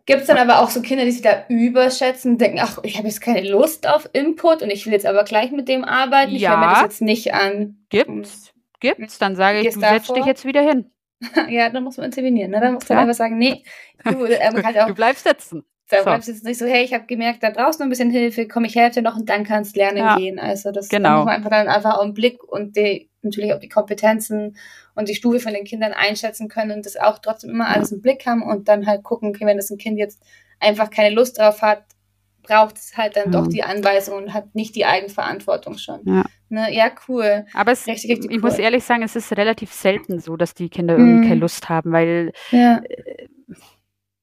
Gibt es dann aber auch so Kinder, die sich da überschätzen denken, ach, ich habe jetzt keine Lust auf Input und ich will jetzt aber gleich mit dem arbeiten, ich ja, höre mir das jetzt nicht an. Gibt's, gibt's. Dann sage ich, du setzt dich jetzt wieder hin. ja, dann muss man intervenieren. Ne? Dann muss man ja. einfach sagen, nee, du, ähm, halt auch, du bleibst sitzen. Da so. bleibst du jetzt nicht so, hey, ich habe gemerkt, da brauchst du ein bisschen Hilfe, komm, ich helfe dir noch und dann kannst lernen ja. gehen. Also das genau. muss man einfach dann einfach auch einen Blick und die, natürlich auch die Kompetenzen und die Stufe von den Kindern einschätzen können und das auch trotzdem immer alles im Blick haben und dann halt gucken, okay, wenn das ein Kind jetzt einfach keine Lust drauf hat, braucht es halt dann ja. doch die Anweisung und hat nicht die Eigenverantwortung schon. Ja, ne? ja cool. Aber es, richtig, richtig ich cool. muss ehrlich sagen, es ist relativ selten so, dass die Kinder irgendwie mm. keine Lust haben, weil ja. äh,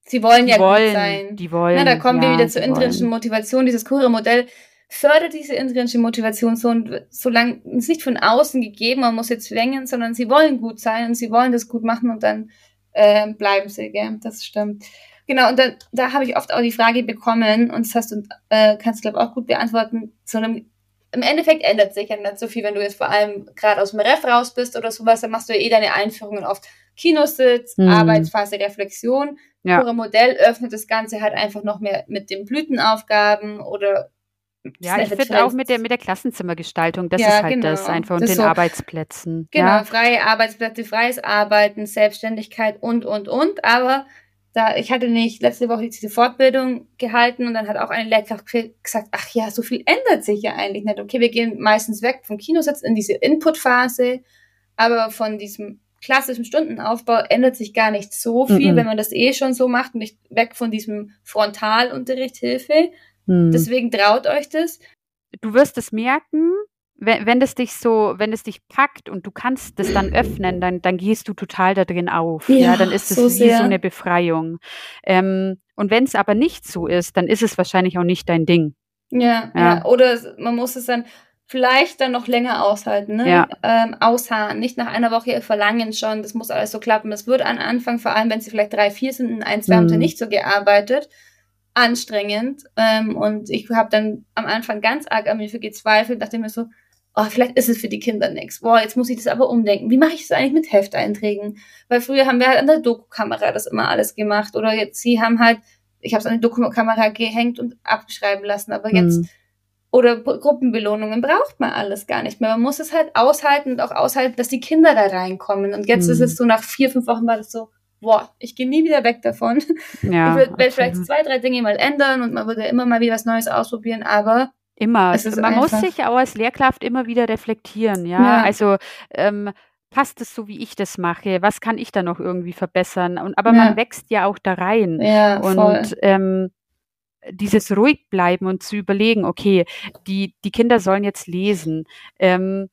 sie wollen ja wollen, gut sein. Die wollen. Na, da kommen wir wieder zur intrinsischen Motivation. Dieses Kure-Modell fördert diese intrinsische Motivation so und solange es nicht von außen gegeben, man muss jetzt zwängen, sondern sie wollen gut sein und sie wollen das gut machen und dann äh, bleiben sie, gell? Das stimmt. Genau, und dann, da habe ich oft auch die Frage bekommen, und das hast du, äh, kannst glaube auch gut beantworten, so einem, im Endeffekt ändert sich ja nicht so viel, wenn du jetzt vor allem gerade aus dem Ref raus bist oder sowas, dann machst du ja eh deine Einführungen oft Kinositz, mhm. Arbeitsphase, Reflexion. Ja. Pure Modell öffnet das Ganze halt einfach noch mehr mit den Blütenaufgaben oder ja, ich finde auch mit der, mit der Klassenzimmergestaltung, das ja, ist halt genau. das einfach und das den so, Arbeitsplätzen. Genau, ja. freie Arbeitsplätze, freies Arbeiten, Selbstständigkeit und, und, und. Aber da, ich hatte nicht letzte Woche diese Fortbildung gehalten und dann hat auch eine Lehrkraft gesagt, ach ja, so viel ändert sich ja eigentlich nicht. Okay, wir gehen meistens weg vom Kinositz in diese Input-Phase, aber von diesem klassischen Stundenaufbau ändert sich gar nicht so viel, mhm. wenn man das eh schon so macht und nicht weg von diesem Frontalunterricht Hilfe. Mhm. Deswegen traut euch das. Du wirst es merken, wenn, wenn das dich so, wenn es dich packt und du kannst das dann öffnen, dann, dann gehst du total da drin auf. Ja, ja dann ist es so wie sehr. so eine Befreiung. Ähm, und wenn es aber nicht so ist, dann ist es wahrscheinlich auch nicht dein Ding. Ja, ja. ja. Oder man muss es dann vielleicht dann noch länger aushalten, ne? Ja. Ähm, ausharren, nicht nach einer Woche verlangen schon, das muss alles so klappen. Das wird am Anfang, vor allem wenn sie vielleicht drei, vier sind, in ein, zwei haben sie mhm. nicht so gearbeitet, anstrengend. Ähm, und ich habe dann am Anfang ganz arg an mir gezweifelt, dachte mir so, oh, vielleicht ist es für die Kinder nichts. Boah, jetzt muss ich das aber umdenken. Wie mache ich das eigentlich mit Hefteinträgen? Weil früher haben wir halt an der Doku-Kamera das immer alles gemacht. Oder jetzt, sie haben halt, ich habe es an die Doku-Kamera gehängt und abschreiben lassen. Aber jetzt, mhm. Oder Gruppenbelohnungen braucht man alles gar nicht mehr. Man muss es halt aushalten und auch aushalten, dass die Kinder da reinkommen. Und jetzt mhm. ist es so, nach vier, fünf Wochen war das so, boah, ich gehe nie wieder weg davon. Ja, ich würde vielleicht zwei, drei Dinge mal ändern und man würde immer mal wieder was Neues ausprobieren, aber Immer. Man muss sich auch als Lehrkraft immer wieder reflektieren, ja. ja. Also ähm, passt es so, wie ich das mache? Was kann ich da noch irgendwie verbessern? Und aber ja. man wächst ja auch da rein. Ja, und voll. Ähm, dieses ruhig bleiben und zu überlegen, okay, die, die Kinder sollen jetzt lesen. Ähm,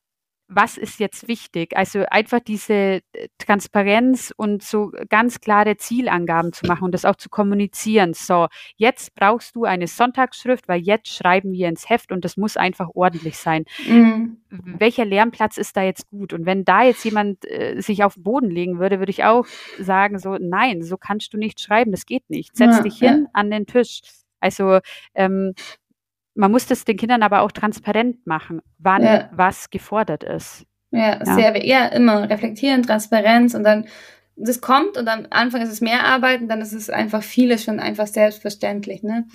was ist jetzt wichtig? Also einfach diese äh, Transparenz und so ganz klare Zielangaben zu machen und das auch zu kommunizieren. So, jetzt brauchst du eine Sonntagsschrift, weil jetzt schreiben wir ins Heft und das muss einfach ordentlich sein. Mhm. Welcher Lernplatz ist da jetzt gut? Und wenn da jetzt jemand äh, sich auf den Boden legen würde, würde ich auch sagen, so, nein, so kannst du nicht schreiben, das geht nicht. Setz ja, dich hin ja. an den Tisch. Also ähm, man muss das den Kindern aber auch transparent machen, wann ja. was gefordert ist. Ja, ja, sehr, ja, immer reflektieren, Transparenz und dann, das kommt und am Anfang ist es mehr Arbeit und dann ist es einfach vieles schon einfach selbstverständlich, ne?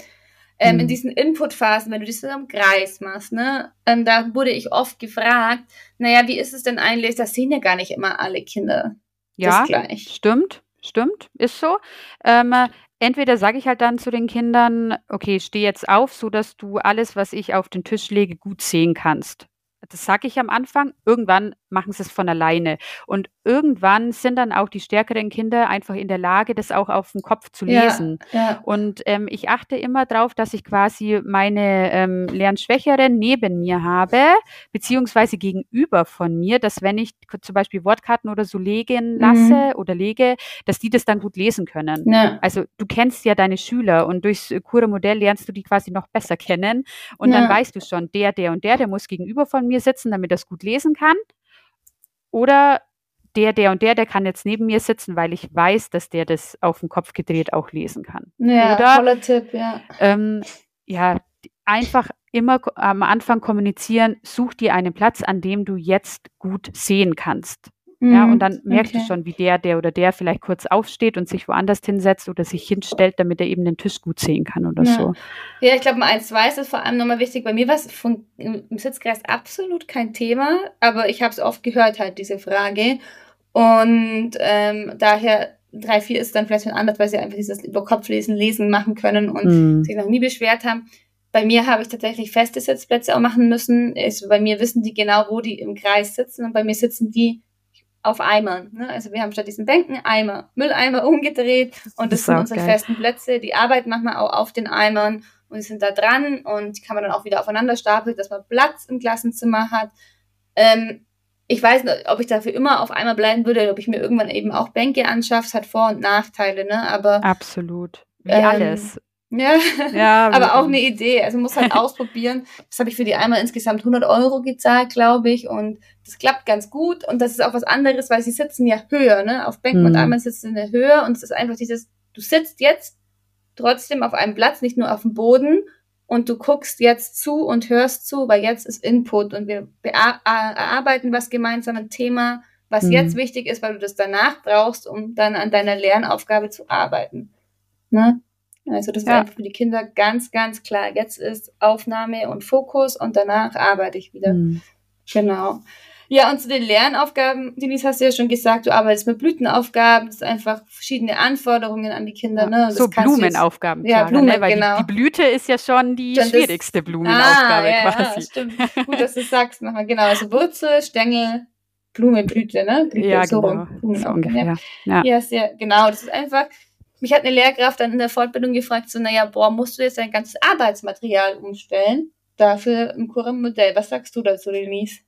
Ähm, mhm. In diesen Inputphasen, wenn du das so im Kreis machst, ne, ähm, da wurde ich oft gefragt, naja, wie ist es denn eigentlich, das sehen ja gar nicht immer alle Kinder. Ja, stimmt, stimmt, ist so. Ähm, entweder sage ich halt dann zu den Kindern, okay, steh jetzt auf, so dass du alles, was ich auf den Tisch lege, gut sehen kannst. Das sage ich am Anfang. Irgendwann machen sie es von alleine. Und irgendwann sind dann auch die stärkeren Kinder einfach in der Lage, das auch auf dem Kopf zu lesen. Ja, ja. Und ähm, ich achte immer darauf, dass ich quasi meine ähm, Lernschwächeren neben mir habe, beziehungsweise gegenüber von mir, dass wenn ich zum Beispiel Wortkarten oder so legen lasse mhm. oder lege, dass die das dann gut lesen können. Ja. Also du kennst ja deine Schüler und durchs Kura-Modell lernst du die quasi noch besser kennen. Und dann weißt du schon, der, der und der, der muss gegenüber von mir sitzen, damit er es gut lesen kann. Oder der, der und der, der kann jetzt neben mir sitzen, weil ich weiß, dass der das auf den Kopf gedreht auch lesen kann. Ja, Oder, toller Tipp, ja. Ähm, ja, einfach immer am Anfang kommunizieren, such dir einen Platz, an dem du jetzt gut sehen kannst. Ja, und mhm, dann merkst okay. du schon, wie der, der oder der vielleicht kurz aufsteht und sich woanders hinsetzt oder sich hinstellt, damit er eben den Tisch gut sehen kann oder ja. so. Ja, ich glaube, um eins weiß ist vor allem nochmal wichtig. Bei mir war es im Sitzkreis absolut kein Thema, aber ich habe es oft gehört, halt diese Frage. Und ähm, daher drei, vier ist dann vielleicht schon anders, weil sie einfach dieses über Kopflesen, Lesen machen können und mm. sich noch nie beschwert haben. Bei mir habe ich tatsächlich feste Sitzplätze auch machen müssen. Ist, bei mir wissen die genau, wo die im Kreis sitzen und bei mir sitzen die auf Eimern. Ne? Also wir haben statt diesen Bänken Eimer, Mülleimer umgedreht und das, das sind unsere geil. festen Plätze. Die Arbeit machen wir auch auf den Eimern und die sind da dran und die kann man dann auch wieder aufeinander stapeln, dass man Platz im Klassenzimmer hat. Ähm, ich weiß nicht, ob ich dafür immer auf einmal bleiben würde, ob ich mir irgendwann eben auch Bänke anschaffe, hat Vor- und Nachteile, ne? Aber absolut. Wie ähm, alles. Ja, ja aber auch eine Idee. Also muss halt ausprobieren. Das habe ich für die einmal insgesamt 100 Euro gezahlt, glaube ich. Und das klappt ganz gut. Und das ist auch was anderes, weil sie sitzen ja höher, ne? Auf Bänken mhm. und einmal sitzen in der Höhe. Und es ist einfach dieses, du sitzt jetzt trotzdem auf einem Platz, nicht nur auf dem Boden. Und du guckst jetzt zu und hörst zu, weil jetzt ist Input und wir erarbeiten was gemeinsam, ein Thema, was mhm. jetzt wichtig ist, weil du das danach brauchst, um dann an deiner Lernaufgabe zu arbeiten. Ne? Also das ja. ist einfach für die Kinder ganz, ganz klar. Jetzt ist Aufnahme und Fokus und danach arbeite ich wieder. Mhm. Genau. Ja, und zu den Lernaufgaben, Denise, hast du ja schon gesagt, du arbeitest mit Blütenaufgaben, das sind einfach verschiedene Anforderungen an die Kinder. Ne? so Blumenaufgaben, ja, Blumen, ne? weil genau. die, die, Blüte ist ja schon die schon schwierigste Blumenaufgabe ah, ja, quasi. Ja, stimmt. Gut, dass du sagst nochmal. Genau, also Wurzel, Stängel, Blume, Blüte, ne? Blüte, ja, so genau. Blumen, so ungefähr. Ja. ja, sehr, genau. Das ist einfach, mich hat eine Lehrkraft dann in der Fortbildung gefragt, so, naja, boah, musst du jetzt dein ganzes Arbeitsmaterial umstellen? Dafür im Kurenmodell. Was sagst du dazu, Denise?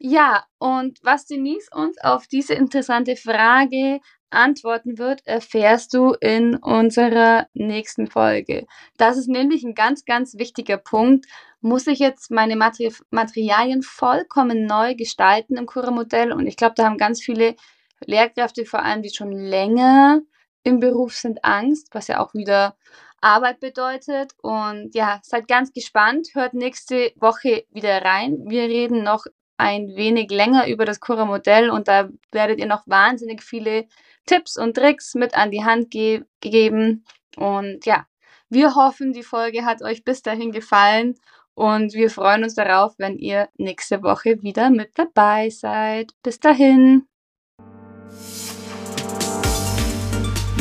Ja, und was Denise uns auf diese interessante Frage antworten wird, erfährst du in unserer nächsten Folge. Das ist nämlich ein ganz, ganz wichtiger Punkt. Muss ich jetzt meine Materi Materialien vollkommen neu gestalten im Kurenmodell? Und ich glaube, da haben ganz viele Lehrkräfte, vor allem die schon länger im Beruf sind Angst, was ja auch wieder Arbeit bedeutet. Und ja, seid ganz gespannt. Hört nächste Woche wieder rein. Wir reden noch ein wenig länger über das Cura-Modell und da werdet ihr noch wahnsinnig viele Tipps und Tricks mit an die Hand ge gegeben. Und ja, wir hoffen, die Folge hat euch bis dahin gefallen und wir freuen uns darauf, wenn ihr nächste Woche wieder mit dabei seid. Bis dahin.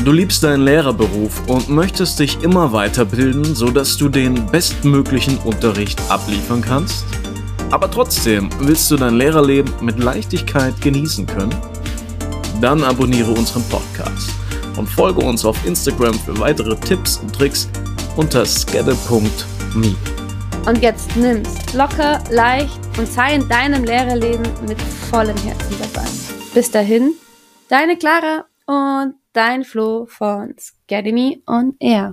Du liebst deinen Lehrerberuf und möchtest dich immer weiterbilden, sodass du den bestmöglichen Unterricht abliefern kannst? Aber trotzdem willst du dein Lehrerleben mit Leichtigkeit genießen können? Dann abonniere unseren Podcast und folge uns auf Instagram für weitere Tipps und Tricks unter skedde.me. Und jetzt nimm's locker, leicht und sei in deinem Lehrerleben mit vollem Herzen dabei. Bis dahin, deine Clara und dein Flo von Scademy on Air.